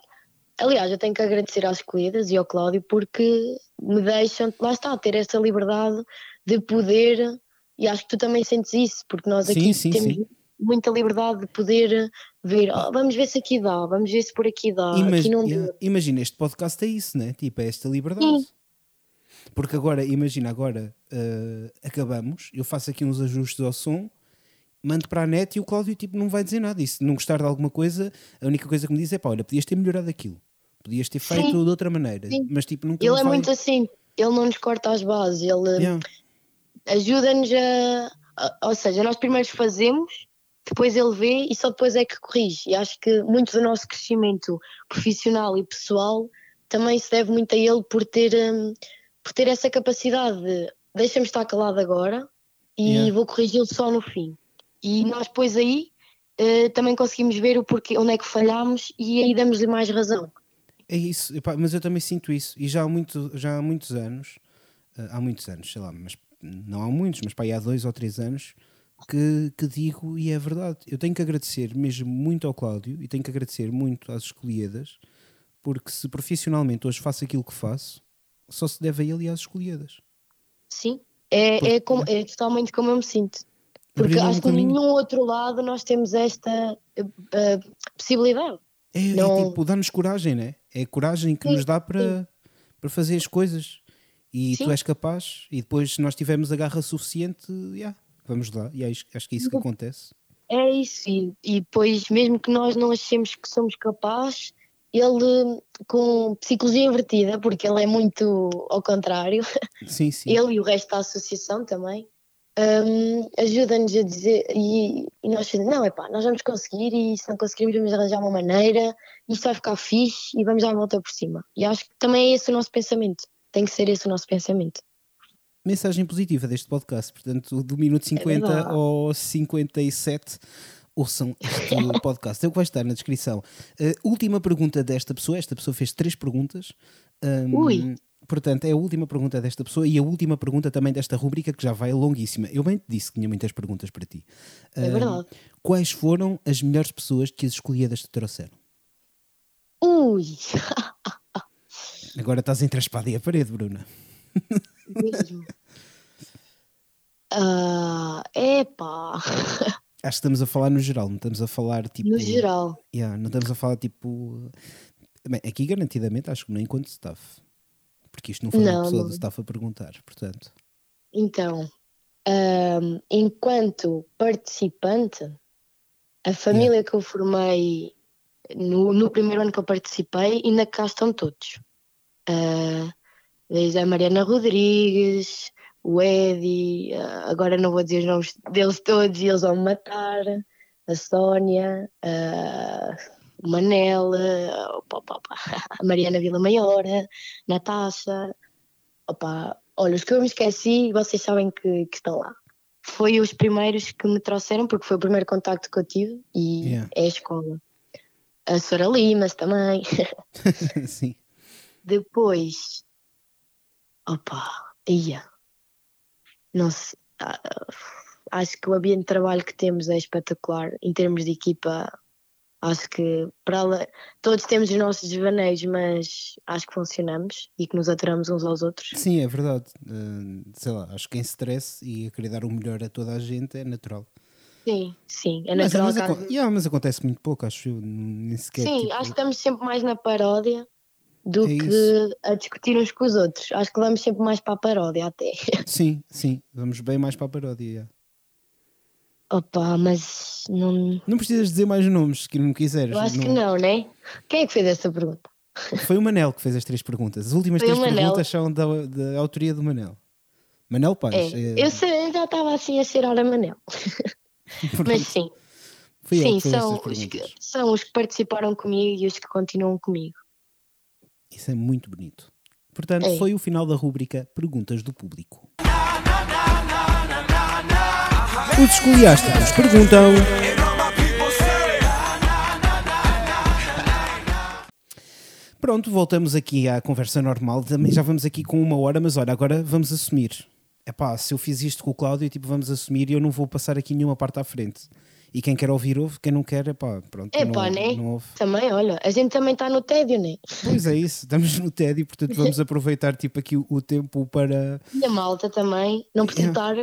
aliás, eu tenho que agradecer às escolhidas e ao Cláudio porque me deixam, lá está, ter essa liberdade de poder, e acho que tu também sentes isso, porque nós aqui Sim, sim, temos sim. Muita liberdade de poder ver, "Oh, vamos ver se aqui dá, vamos ver se por aqui dá, Imag- aqui não dá. Imagina, este podcast é isso, né? Tipo, é esta liberdade. Sim. Porque agora, imagina, agora eh, acabamos, eu faço aqui uns ajustes ao som, mando para a net e o Cláudio tipo, não vai dizer nada. E se não gostar de alguma coisa, a única coisa que me diz é pá, olha, podias ter melhorado aquilo, podias ter feito Sim. de outra maneira, Sim. mas tipo, nunca Ele é muito assim, ele não nos corta as bases, ele Yeah. ajuda-nos a, a- Ou seja, nós primeiro fazemos, depois ele vê e só depois é que corrige. E acho que muito do nosso crescimento profissional e pessoal também se deve muito a ele por ter, hum, por ter essa capacidade de deixa-me estar calado agora e Yeah. vou corrigi-lo só no fim. E nós depois aí eh, também conseguimos ver o porquê, onde é que falhámos e aí damos-lhe mais razão. É isso, epá, mas eu também sinto isso. E já há, muito, já há muitos anos, eh, há muitos anos, sei lá, mas não há muitos, mas pá, há dois ou três anos que, que digo, e é verdade. Eu tenho que agradecer mesmo muito ao Cláudio e tenho que agradecer muito às escolhidas, porque se profissionalmente hoje faço aquilo que faço, só se deve a ele e às escolhidas. Sim, é, Porque- é, como, é totalmente como eu me sinto. Porque acho que caminho. nenhum outro lado nós temos esta eh, possibilidade. É, é Não- tipo, dá-nos coragem, né? É a coragem que Sim, nos dá para, para fazer as coisas. E tu Sim. és capaz, e depois, se nós tivermos a garra suficiente, yeah, vamos lá. E isso- acho que é isso que acontece. É isso, e, e depois, mesmo que nós não achemos que somos capazes, ele com psicologia invertida, porque ele é muito ao contrário, Sim, sim. ele e o resto da associação também, hum, ajuda-nos a dizer, e, e nós dizemos, não, é pá, nós vamos conseguir, e se não conseguirmos, vamos arranjar uma maneira, isto vai ficar fixe, e vamos dar a volta por cima. E acho que também é esse o nosso pensamento, tem que ser esse o nosso pensamento. Mensagem positiva deste podcast. Portanto, do minuto 50 verdade. ao 57, ouçam este podcast. É o que vai estar na descrição. Uh, última pergunta desta pessoa. Esta pessoa fez três perguntas. Um, Ui. Portanto, é a última pergunta desta pessoa e a última pergunta também desta rubrica que já vai longuíssima. Eu bem te disse que tinha muitas perguntas para ti. É Um, verdade. Quais foram as melhores pessoas que as escolhidas te trouxeram? Ui! Agora estás entre a espada e a parede, Bruna. Mesmo. Ah, epá, Acho que estamos a falar no geral, não estamos a falar tipo. no geral. Yeah, não estamos a falar tipo. Bem, aqui garantidamente acho que não enquanto staff. Porque isto não foi uma Não, pessoa não. do staff a perguntar, portanto. Então, ahm, enquanto participante, a família que eu formei no, no primeiro ano que eu participei, ainda cá estão todos. Ah, desde a Mariana Rodrigues, o Edi, ah, agora não vou dizer os nomes deles todos e eles vão me matar, a Sónia, ah, o Manel, a Mariana Vila Maior, a Natasha, opa, olha, os que eu me esqueci, vocês sabem que, que estão lá. Foi os primeiros que me trouxeram, porque foi o primeiro contacto que eu tive e Yeah. é a escola. A Sora Limas também. Sim. Depois, opa, ia. Não sei, ah, acho que o ambiente de trabalho que temos é espetacular em termos de equipa. Acho que para todos temos os nossos desvaneios, mas acho que funcionamos e que nos aturamos uns aos outros. Sim, é verdade. Uh, sei lá, acho que em stress e a querer dar o melhor a toda a gente é natural. Sim, sim, é Mas, natural. mas, às- yeah, mas acontece muito pouco, acho eu. Nem sequer. Sim, tipo, acho que estamos sempre mais na paródia do É que a discutir uns com os outros. Acho que vamos sempre mais para a paródia até. Sim, sim. Vamos bem mais para a paródia. Opa, mas não. Não precisas dizer mais nomes, que não quiseres. Eu acho que não, né? Quem é que fez essa pergunta? Foi o Manel que fez as três perguntas. As últimas Foi três perguntas são da, da autoria do Manel. Manel Paz. É, é, eu, sei- eu já estava assim a cheirar a Manel. Mas sim, sim, são os, que, são os que participaram comigo e os que continuam comigo. Isso é muito bonito. Portanto, É. foi o final da rúbrica Perguntas do Público. Os escoliásticos perguntam. Pronto, voltamos aqui à conversa normal. Também já vamos aqui com uma hora, mas olha, agora vamos assumir. É pá, se eu fiz isto com o Cláudio, tipo, vamos assumir e eu não vou passar aqui nenhuma parte à frente. E quem quer ouvir, ouve. Quem não quer, pá, pronto. É pá, né? não ouve. Também, olha, a gente também está no tédio, né? Pois é isso, estamos no e portanto vamos aproveitar tipo aqui o, o tempo para. E a malta também não precisa estar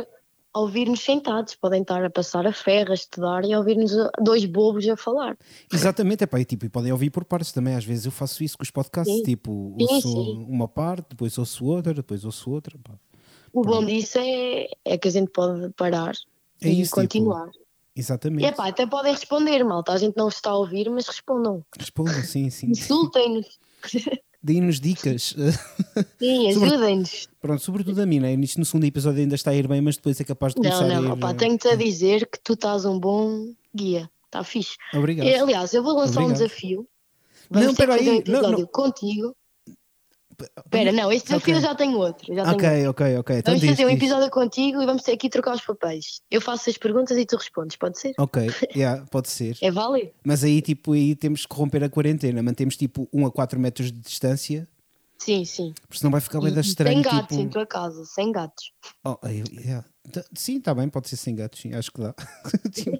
a ouvir-nos sentados, podem estar a passar a ferro, a estudar e a ouvir-nos dois bobos a falar. Exatamente, é pá, e, tipo, e podem ouvir por partes também. Às vezes eu faço isso com os podcasts, Sim. tipo, Sim, ouço sim. uma parte, depois ouço outra, depois ouço outra. pá. O bom disso é, é que a gente pode parar É e isso, tipo, continuar. Exatamente. E epá, até podem responder, malta. A gente não está a ouvir, mas respondam. Respondam, sim, sim. Insultem-nos. Deem-nos dicas. Sim, ajudem-nos. Pronto, sobretudo a mim, né? Isto no segundo episódio ainda está a ir bem, mas depois é capaz de começar Não, a não, ir. opá, eh, tenho-te a dizer que tu estás um bom guia. Está fixe. Obrigado. Eh, Aliás, eu vou lançar um Obrigado. desafio. Vamos Não, fazer um aí, não, não. contigo. Espera, não, este desafio Ok. eu já tenho outro. Já tenho Ok, outro. ok, ok. Então Vamos diz, fazer um diz. episódio contigo e vamos ter aqui trocar os papéis. Eu faço as perguntas e tu respondes, pode ser? Ok, yeah, pode ser. É válido? Mas aí, tipo, aí temos que romper a quarentena. Mantemos tipo 1 a 4 metros de distância, Sim, sim. porque senão vai ficar bem E- da e estranho. sem gatos tipo... em tua casa, sem gatos. Oh, yeah. Tá- Sim, está bem, pode ser sem gatos, sim, acho que dá. Tipo,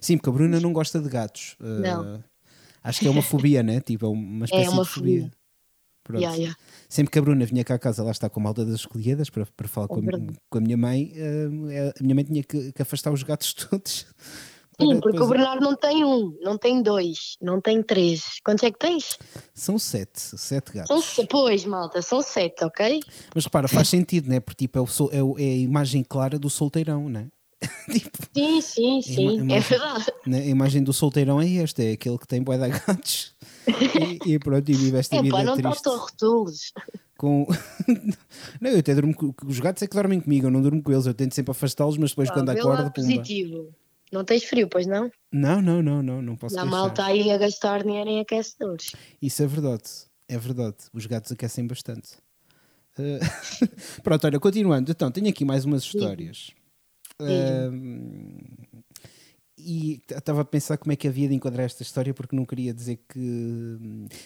sim, porque a Bruna não gosta de gatos. Uh, Não. Acho que é uma fobia, né? Tipo, é uma espécie uma de fobia. fobia. Pronto. Yeah, yeah. Sempre que a Bruna vinha cá a casa, lá está com a malta das escolhidas para, para falar É com, a, com a minha mãe, uh, a minha mãe tinha que, que afastar os gatos todos. Sim, porque o Bernardo não tem um, não tem dois, não tem três. Quantos é que tens? São sete, sete gatos. São Pois, malta, são sete, ok? Mas repara, faz sentido, né? Porque tipo, é, o é, o- é a imagem clara do solteirão, né? tipo, Sim, sim, sim, ima- é verdade. né? a imagem do solteirão é esta, é aquele que tem bué de gatos e, e pronto, e vive esta É vida pá, não te triste. Com... não, eu até durmo com... Os gatos é que dormem comigo, eu não durmo com eles, eu tento sempre afastá-los, mas depois Pá, quando acordo, pumba. positivo. Não tens frio, pois não? Não, não, não, não, não posso A deixar. malta aí a gastar dinheiro em aquecedores. Isso é verdade, é verdade. Os gatos aquecem bastante. Eh, Pronto, olha, continuando. Então, tenho aqui mais umas histórias. Ahm, e estava a pensar como é que havia de enquadrar esta história porque não queria dizer que.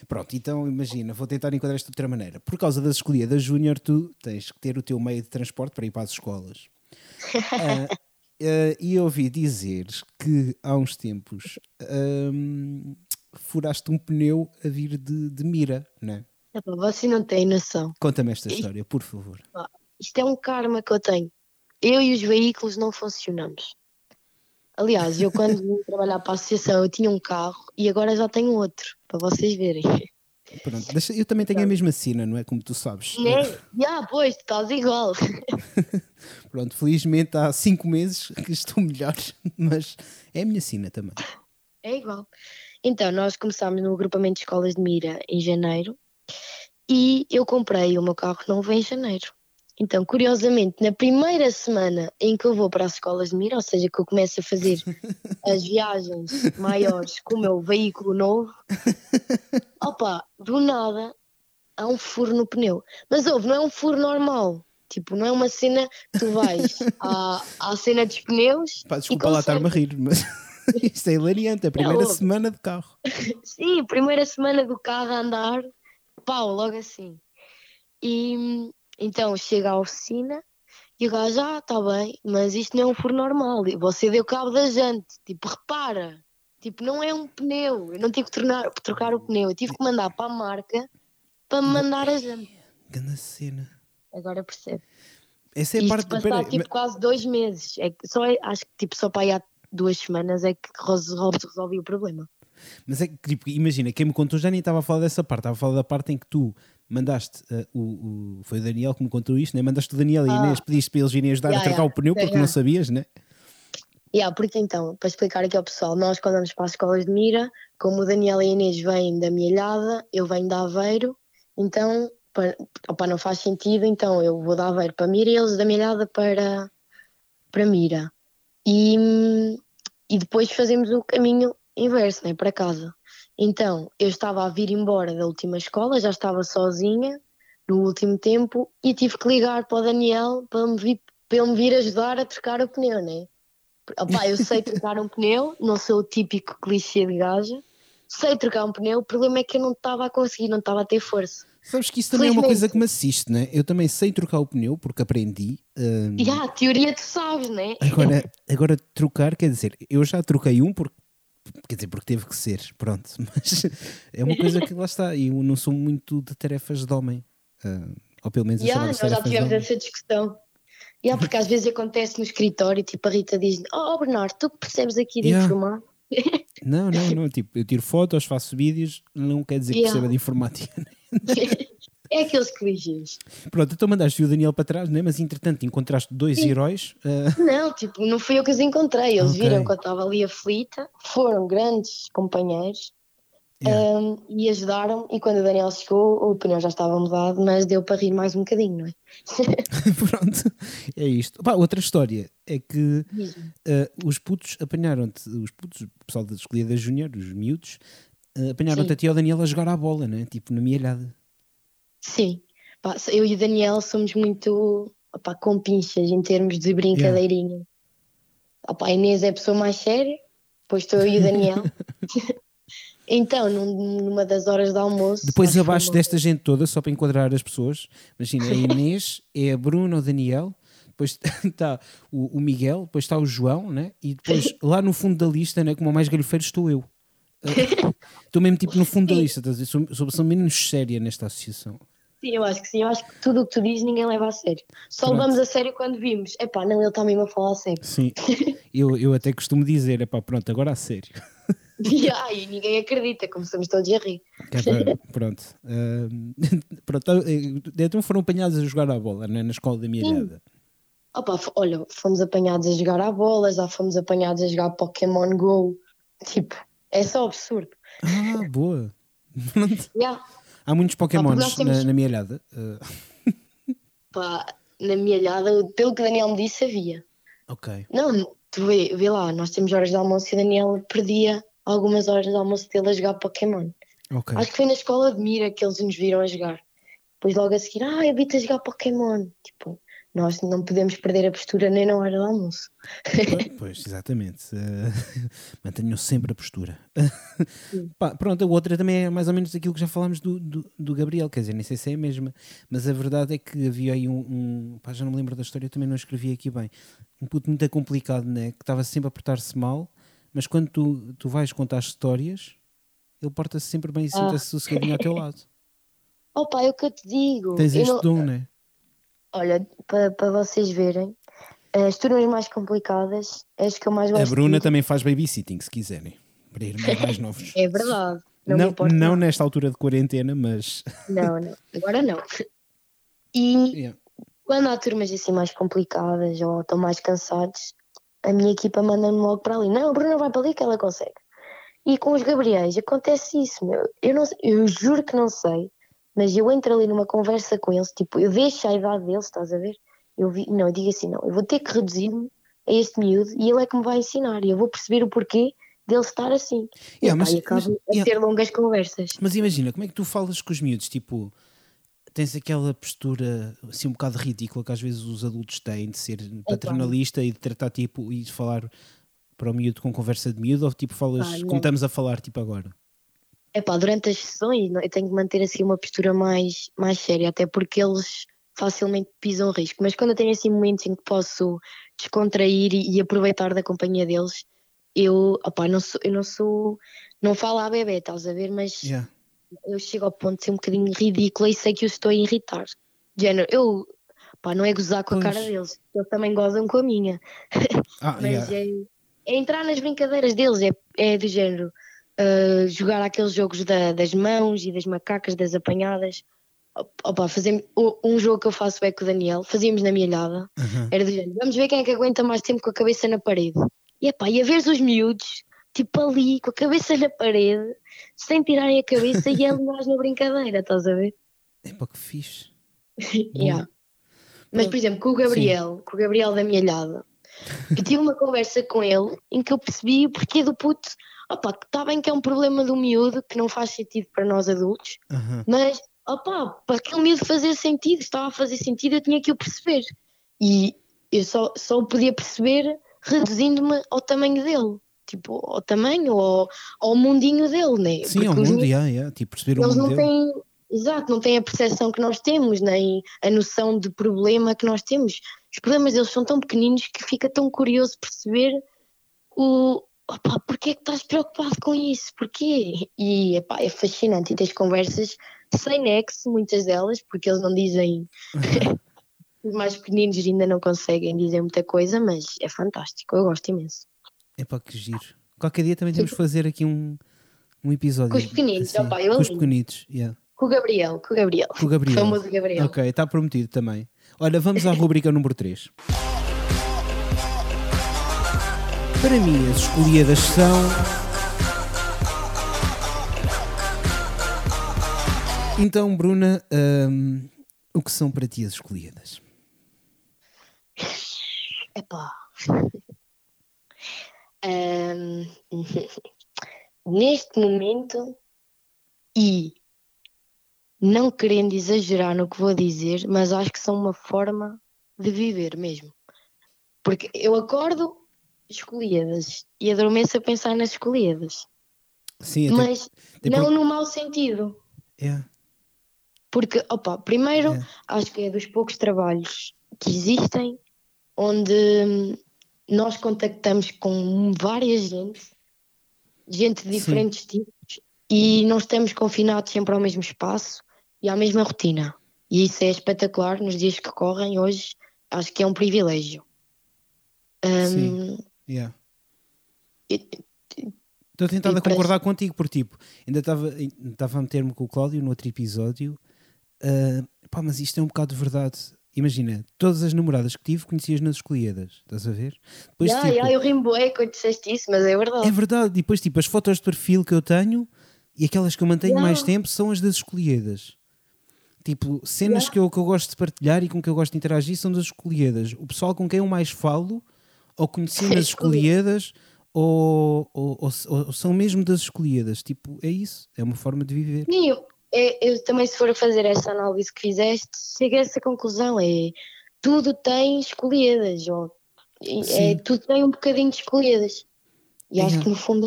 Pronto, então imagina, vou tentar enquadrar isto de outra maneira. Por causa das escolhidas Júnior, tu tens que ter o teu meio de transporte para ir para as escolas. Ah, ah, e eu ouvi dizer que há uns tempos ahm, furaste um pneu a vir de, de mira, não é? Epá, você não tem noção. Conta-me esta história, por favor. Isto é um karma que eu tenho. Eu e os veículos não funcionamos. Aliás, eu quando vim trabalhar para a associação eu tinha um carro e agora já tenho outro, para vocês verem. Pronto, deixa- eu também tenho a mesma cena, não é? Como tu sabes. Né? Já, pois, tu estás igual. Pronto, felizmente há cinco meses que estou melhor, mas é a minha sina também. É igual. Então, nós começámos no agrupamento de escolas de Mira em janeiro e eu comprei o meu carro novo em janeiro. Então, curiosamente, na primeira semana em que eu vou para as escolas de Mira, ou seja, que eu começo a fazer as viagens maiores com o meu veículo novo, opa, do nada há um furo no pneu. Mas houve, não é um furo normal. Tipo, não é uma cena que tu vais à, à cena dos pneus. Pá, desculpa lá estar-me a rir, mas isto é hilariante. A primeira semana de carro. Sim, primeira semana do carro a andar, pau, logo assim. E então chega à oficina e o gajo, ah, está bem, mas isto não é um furo normal. E você deu cabo da jante, tipo, repara, tipo, não é um pneu. Eu não tive que tornar, trocar o pneu, eu tive que mandar para a marca para me mandar a jante. Grande cena. Agora percebe. Essa é a Isto parte. passar peraí, tipo quase dois meses. É que só, é- acho que tipo, só para aí há duas semanas é que resolvi, resolvi o problema. Mas é que, tipo, imagina, quem me contou já nem estava a falar dessa parte, estava a falar da parte em que tu mandaste eh, o, o- Foi o Daniel que me contou isto, né? Mandaste o Daniel e a Ah. Inês, pediste para eles virem ajudar Yeah, a trocar yeah. o pneu Yeah, porque não yeah. sabias, né? Yeah, porque então, para explicar aqui ao pessoal, nós quando vamos para as escolas de Mira, como o Daniel e a Inês vêm da Mielhada, eu venho de Aveiro, então para, opa, não faz sentido, então eu vou de Aveiro para Mira e eles da Mielhada para, para Mira. E, e depois fazemos o caminho inverso, né, para casa. Então, eu estava a vir embora da última escola, já estava sozinha no último tempo e tive que ligar para o Daniel para, me vir, para ele me vir ajudar a trocar o pneu, né? Opá, eu sei trocar um pneu, não sou o típico clichê de gaja. Sei trocar um pneu, o problema é que eu não estava a conseguir, não estava a ter força. Sabes que isso também é uma coisa que me assiste, né? Eu também sei trocar o pneu porque aprendi. Um... E a teoria tu sabes, né? Agora, agora trocar, quer dizer, eu já troquei um porque quer dizer, porque teve que ser, pronto, mas é uma coisa que lá está, e eu não sou muito de tarefas de homem, uh, ou pelo menos yeah, nós já tivemos essa discussão. Yeah, porque às vezes acontece no escritório, tipo a Rita diz: Oh Bernardo, tu que percebes aqui de yeah. informar? Não, não, não. Tipo, eu tiro fotos, faço vídeos, não quer dizer que yeah. perceba de informática. é aqueles clichês. Pronto, então mandaste o Daniel para trás, né? mas entretanto encontraste dois Sim. heróis. Uh... Não, tipo, não fui eu que os encontrei. Eles okay. viram que eu estava ali aflita, foram grandes companheiros. Yeah. Um, e ajudaram e quando o Daniel chegou o pneu já estava mudado mas deu para rir mais um bocadinho, não é? Pronto, é isto Opa, outra história é que uh, os putos apanharam-te os putos, o pessoal da escolhida júnior, os miúdos uh, apanharam-te a ti e ao Daniel a jogar à bola, né? tipo na mielhada Sim, eu e o Daniel somos muito compinchas em termos de brincadeirinha yeah. a Inês é a pessoa mais séria depois estou eu e o Daniel Então, numa das horas do almoço. Depois, abaixo uma... desta gente toda, só para enquadrar as pessoas, imagina, a Inês, é a Bruna, o Daniel, depois está o, o, Miguel, depois está o João, né? e depois lá no fundo da lista, né, como o mais galhofeiro, estou eu. Estou mesmo tipo no fundo da lista, estás a dizer? Sou, sou, sou menos séria nesta associação. Sim, eu acho que sim. Eu acho que tudo o que tu dizes ninguém leva a sério. Só Pronto. levamos a sério quando vimos. Epá, não, ele está mesmo a falar a sério. Sim, eu, eu até costumo dizer, epá, pronto, agora a sério. E, ai, ninguém acredita, começamos todos a rir. É, pronto. Uh, pronto. Então foram apanhados a jogar a bola né, na escola da minha idade. Opa, olha, fomos apanhados a jogar à bola, já fomos apanhados a jogar Pokémon Go. Tipo, é só absurdo. Ah, boa. yeah. Há muitos Pokémons temos... na, na minha olhada. Uh... Pá, na minha olhada, pelo que o Daniel me disse, havia. Ok. Não, tu vê, vê lá, nós temos horas de almoço e o Daniel perdia algumas horas de almoço dele a jogar Pokémon. Okay. Acho que foi na escola de Mira que eles nos viram a jogar. Depois logo a seguir, ah, eu vi-te a jogar Pokémon. Tipo, nós não podemos perder a postura nem na hora do almoço. Pois, exatamente. Uh, mantenham sempre a postura. Pá, pronto, a outra também é mais ou menos aquilo que já falámos do, do, do, Gabriel, quer dizer, nem sei se é a mesma, mas a verdade é que havia aí um. um pá, já não me lembro da história, eu também não escrevi aqui bem. Um puto muito complicado, né? Que estava sempre a portar-se mal mas quando tu, tu vais contar histórias, ele porta-se sempre bem e senta-se ah. sossegadinho ao teu lado. Opa, é o que eu te digo. Tens este não... dom, não é? Olha, para, para vocês verem, as turmas mais complicadas as que eu mais gosto. A Bruna de... também faz babysitting, se quiserem, para irmãos mais novos. é verdade. Não, não, não, nesta altura de quarentena, mas. Não, não, agora não. E yeah. quando há turmas assim mais complicadas ou estão mais cansados, a minha equipa manda-me logo para ali. Não, a Bruna vai para ali que ela consegue. E com os Gabriéis acontece isso, meu. Eu, não, eu juro que não sei, mas eu entro ali numa conversa com eles, tipo, eu deixo a idade deles, estás a ver? Eu vi, não, eu digo assim, não, eu vou ter que reduzir-me a este miúdo e ele é que me vai ensinar e eu vou perceber o porquê dele estar assim. Yeah, e, mas, pá, e acabo mas, a ter yeah. longas conversas. Mas imagina, como é que tu falas com os miúdos, tipo tens aquela postura assim um bocado ridícula que às vezes os adultos têm de ser paternalista e de tratar tipo e de falar para o miúdo com conversa de miúdo ou tipo falas ah, como estamos a falar tipo agora? É pá, durante as sessões eu tenho que manter assim uma postura mais, mais séria, até porque eles facilmente pisam risco, mas quando eu tenho assim momentos em que posso descontrair e, e aproveitar da companhia deles, eu, opá, não sou, eu não sou, não falo a bebê, estás a ver, mas yeah eu chego ao ponto de ser um bocadinho ridícula e sei que os estou a irritar. Género, eu pá, não é gozar com pois. a cara deles, eles também gozam com a minha. Ah, Mas yeah. é, é, entrar nas brincadeiras deles, é, é do género uh, jogar aqueles jogos da, das mãos e das macacas, das apanhadas. Opa, fazer, um jogo que eu faço é com o Daniel, fazíamos na milhada, uhum. era do género, vamos ver quem é que aguenta mais tempo com a cabeça na parede. E epá, e a ver os miúdos, tipo ali, com a cabeça na parede, sem tirarem a cabeça e é nós na brincadeira, estás a ver? É para que fixe. yeah. Mas, por exemplo, com o Gabriel, Sim. com o Gabriel da Milhada, eu tive uma conversa com ele em que eu percebi o porquê do puto. Opa, está bem que é um problema do miúdo que não faz sentido para nós adultos, uhum. mas opa, para aquele miúdo fazer sentido, estava a fazer sentido, eu tinha que o perceber. E eu só, só o podia perceber reduzindo-me ao tamanho dele tipo, ao tamanho ou ao mundinho dele, né? Sim, ao mundo, yeah, yeah, tipo, perceber eles o mundo têm exato, não têm a percepção que nós temos, nem a noção de problema que nós temos. Os problemas deles são tão pequeninos que fica tão curioso perceber o opa, porquê é que estás preocupado com isso? Porquê? E epá, é fascinante e tens conversas sem nexo, muitas delas, porque eles não dizem. Os mais pequeninos ainda não conseguem dizer muita coisa, mas é fantástico, eu gosto imenso. É para que giro. Qualquer dia também temos que fazer aqui um, um episódio. Com os pequeninos, assim, opa, eu com os lindo. pequenitos, yeah. Com o Gabriel, com o Gabriel. Com o Gabriel. famoso Gabriel. Ok, está prometido também. Olha, vamos à rubrica número 3. Para mim, as escolhidas são. Então, Bruna, hum, o que são para ti as escolhidas? Epá. Ahm, neste momento, e não querendo exagerar no que vou dizer, mas acho que são uma forma de viver mesmo. Porque eu acordo escolhidas e adormeço a pensar nas escolhidas, Sim, até. mas até não porque- no mau sentido. Yeah, Porque, opa, primeiro, É. acho que é dos poucos trabalhos que existem onde hum, nós contactamos com várias gente, gente de diferentes tipos, e não estamos confinados sempre ao mesmo espaço e à mesma rotina. E isso é espetacular nos dias que correm hoje, acho que é um privilégio. Sim. Yeah. Estou tentado a parece- concordar contigo, porque tipo, ainda estava a meter-me com o Cláudio no outro episódio. ah, pá, mas isto é um bocado de verdade. Imagina, todas as namoradas que tive conhecias nas escolhidas, estás a ver? Depois, Ya, tipo, ya, eu rimboei quando disseste isso, mas é verdade. É verdade, e depois tipo, as fotos de perfil que eu tenho e aquelas que eu mantenho Yeah. mais tempo são as das escolhidas. Tipo, cenas Yeah. que, eu, que eu gosto de partilhar e com que eu gosto de interagir são das escolhidas. O pessoal com quem eu mais falo, ou conheci nas escolhidas, ou, ou, ou, ou são mesmo das escolhidas. Tipo, é isso, é uma forma de viver. Sim, eu, é- eu também se for a fazer essa análise que fizeste, chego a essa conclusão, é tudo tem escolhidas, ou, é, tudo tem um bocadinho de escolhidas. E acho Yeah. que no fundo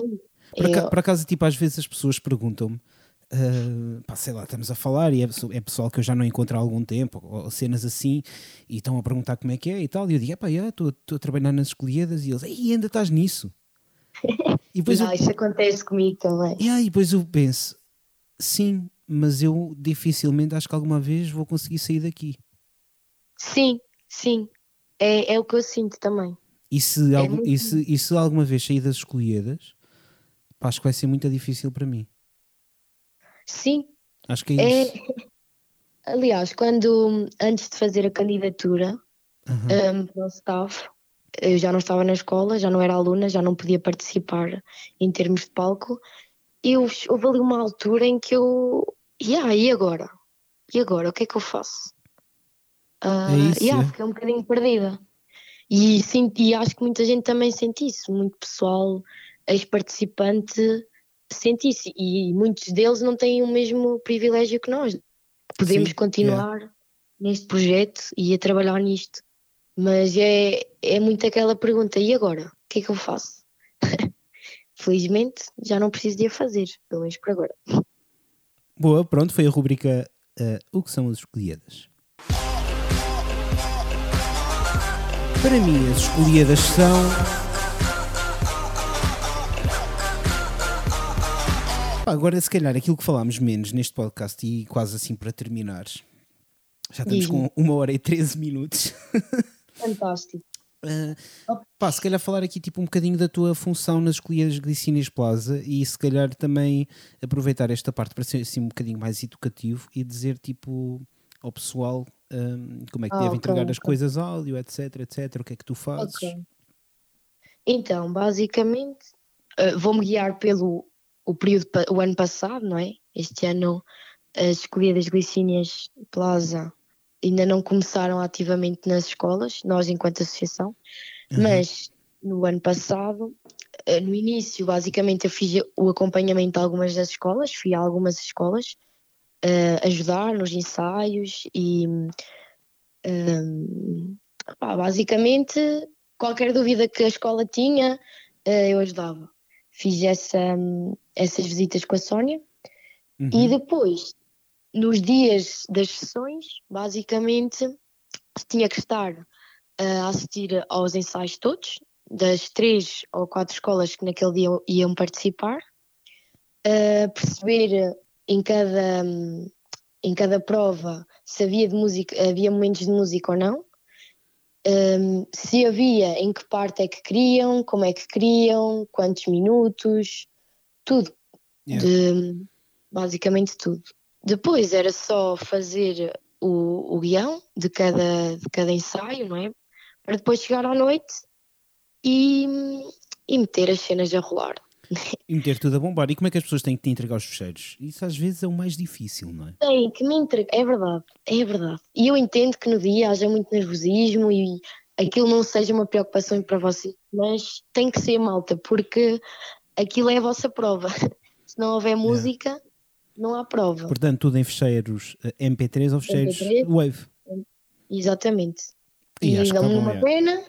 é isso. Eu- por acaso, tipo, às vezes as pessoas perguntam-me, ah, pá, sei lá, estamos a falar e é, é pessoal que eu já não encontro há algum tempo, ou, ou cenas assim, e estão a perguntar como é que é e tal, e eu digo, pá, estou a trabalhar nas escolhidas, e eles, ei, ainda estás nisso. E depois, eu, Ah, isso acontece comigo também. e aí, depois eu penso, sim, mas eu dificilmente acho que alguma vez vou conseguir sair daqui. Sim, sim. É, é o que eu sinto também. E se, algum, muito e se, e se alguma vez sair das escolhidas, pá, acho que vai ser muito difícil para mim. Sim, Acho que é é. isso. Aliás, quando antes de fazer a candidatura Aham. um, para o staff, eu já não estava na escola, já não era aluna, já não podia participar em termos de palco. E eu, houve ali uma altura em que eu. Yeah, e agora? E agora? O que é que eu faço? Ah, É isso, yeah, é. fiquei um bocadinho perdida. E, senti, e acho que muita gente também sente isso, muito pessoal, ex-participante, sente isso. E muitos deles não têm o mesmo privilégio que nós. Podemos Sim, continuar neste projeto e a trabalhar nisto. Mas é, é muito aquela pergunta: e agora? O que é que eu faço? Felizmente já não preciso de a fazer, pelo menos por agora. Boa, pronto, foi a rubrica eh, O que são as escolhidas. Para mim, as escolhidas são. Agora, se calhar, aquilo que falámos menos neste podcast e quase assim para terminar, já estamos com uma hora e 13 minutos. Fantástico. Uh, pá, se calhar falar aqui tipo um bocadinho da tua função nas escolhidas Glicínias Plaza e se calhar também aproveitar esta parte para ser assim um bocadinho mais educativo e dizer tipo ao pessoal um, como é que Ah, deve ok, entregar as ok. coisas áudio, etc, etc, o que é que tu fazes. Ok. Então, basicamente, eh, vou-me guiar pelo o período, o ano passado, não é? Este ano as escolhidas Glicínias Plaza ainda não começaram ativamente nas escolas, nós enquanto associação, Uhum. mas no ano passado, eh, no início, basicamente eu fiz o acompanhamento de algumas das escolas, fui a algumas escolas eh, ajudar nos ensaios e hum, pá, basicamente qualquer dúvida que a escola tinha, eh, eu ajudava. Fiz essa, essas visitas com a Sónia Uhum. e depois, nos dias das sessões, basicamente, tinha que estar uh, a assistir aos ensaios todos, das três ou quatro escolas que naquele dia iam participar, uh, perceber em cada, em cada prova se havia, de música, havia momentos de música ou não, um, se havia, em que parte é que queriam, como é que queriam, quantos minutos, tudo. Yeah. De, basicamente tudo. Depois era só fazer o, o guião de cada, de cada ensaio, não é? Para depois chegar à noite e, e meter as cenas a rolar. E meter tudo a bombar. E como é que as pessoas têm que te entregar os fecheiros? Isso às vezes é o mais difícil, não é? Tem que me entregar. É verdade, é verdade. E eu entendo que no dia haja muito nervosismo e aquilo não seja uma preocupação para vocês, mas tem que ser malta, porque aquilo é a vossa prova. Se não houver música, é. não há prova. Portanto, tudo em fecheiros eh, MP3 ou fecheiros MP3, Wave. Exatamente. E, e dão-me uma pena,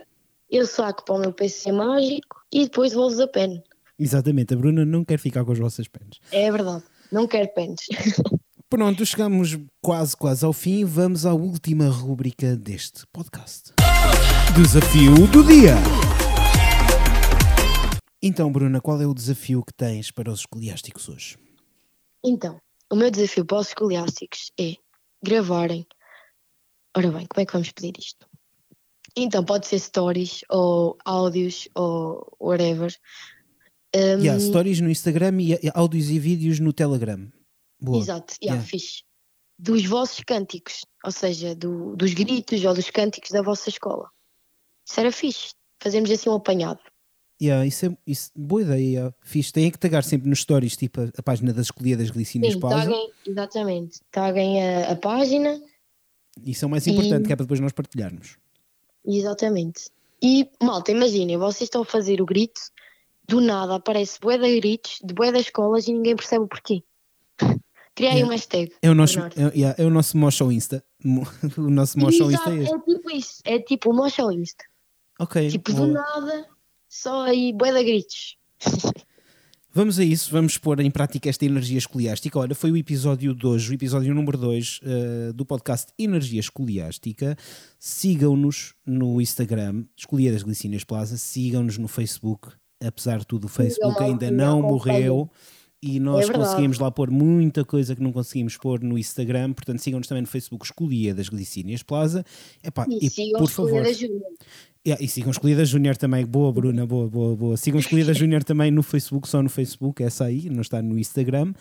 eu saco para o meu PC mágico e depois vou-vos a pena. Exatamente, a Bruna não quer ficar com as vossas penas. É verdade, não quer penas. Pronto, chegamos quase, quase ao fim. Vamos à última rúbrica deste podcast. Desafio do dia. Então, Bruna, qual é o desafio que tens para os escoliásticos hoje? Então, o meu desafio para os escoliásticos é gravarem. Ora bem, como é que vamos pedir isto? Então, pode ser stories ou áudios ou whatever, um, yeah, stories no Instagram e áudios e vídeos no Telegram. Boa. Exato, yeah, yeah. fixe. Dos vossos cânticos, ou seja, do, dos gritos ou dos cânticos da vossa escola. Isso era fixe. Fazemos assim um apanhado. Yeah, isso é isso, boa ideia, fixe. Tem que tagar sempre nos stories, tipo a, a página das escolhidas Glicínias Sim, taguem, exatamente. Taguem a, a, página. Isso é o mais importante, e... que é para depois nós partilharmos. Exatamente. E, malta, imaginem, vocês estão a fazer o grito do nada aparece bué de gritos de bué das escolas e ninguém percebe o porquê. Criei yeah. um hashtag. É o nosso, é, yeah, é o nosso Mocho Insta. o nosso Mocho Insta é. É tipo isso. É tipo o Mocho Insta. Ok. Tipo, do nada, só aí bué de gritos. Vamos a isso, vamos pôr em prática esta energia escoliástica. Olha, foi o episódio de hoje, o episódio número 2 uh, eh, do podcast Energia Escoliástica. Sigam-nos no Instagram, Escolia das Glicínias Plaza, sigam-nos no Facebook, apesar de tudo, o Facebook ainda não morreu e nós é conseguimos lá pôr muita coisa que não conseguimos pôr no Instagram, portanto sigam-nos também no Facebook Escolia das Glicínias Plaza. Epá, e, e por favor. Yeah, e sigam Escolhida Júnior também, boa Bruna, boa, boa, boa. Sigam Escolhida Júnior também no Facebook, só no Facebook, essa aí, não está no Instagram.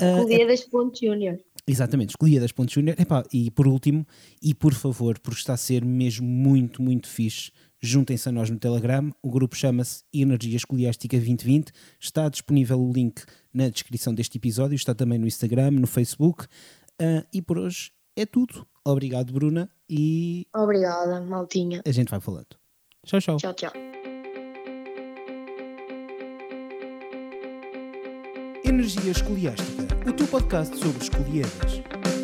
Uh, Escolhidas.júnior. Exatamente, Escolhidas.júnior. E por último, e por favor, porque está a ser mesmo muito, muito fixe, juntem-se a nós no Telegram. O grupo chama-se Energia Escoliástica 2020. Está disponível o link na descrição deste episódio, está também no Instagram, no Facebook. Uh, e por hoje é tudo. Obrigado, Bruna. E. Obrigada, Maltinha. A gente vai falando. Tchau, tchau. Tchau, tchau. Energia Escoliástica, o teu podcast sobre escolhidas.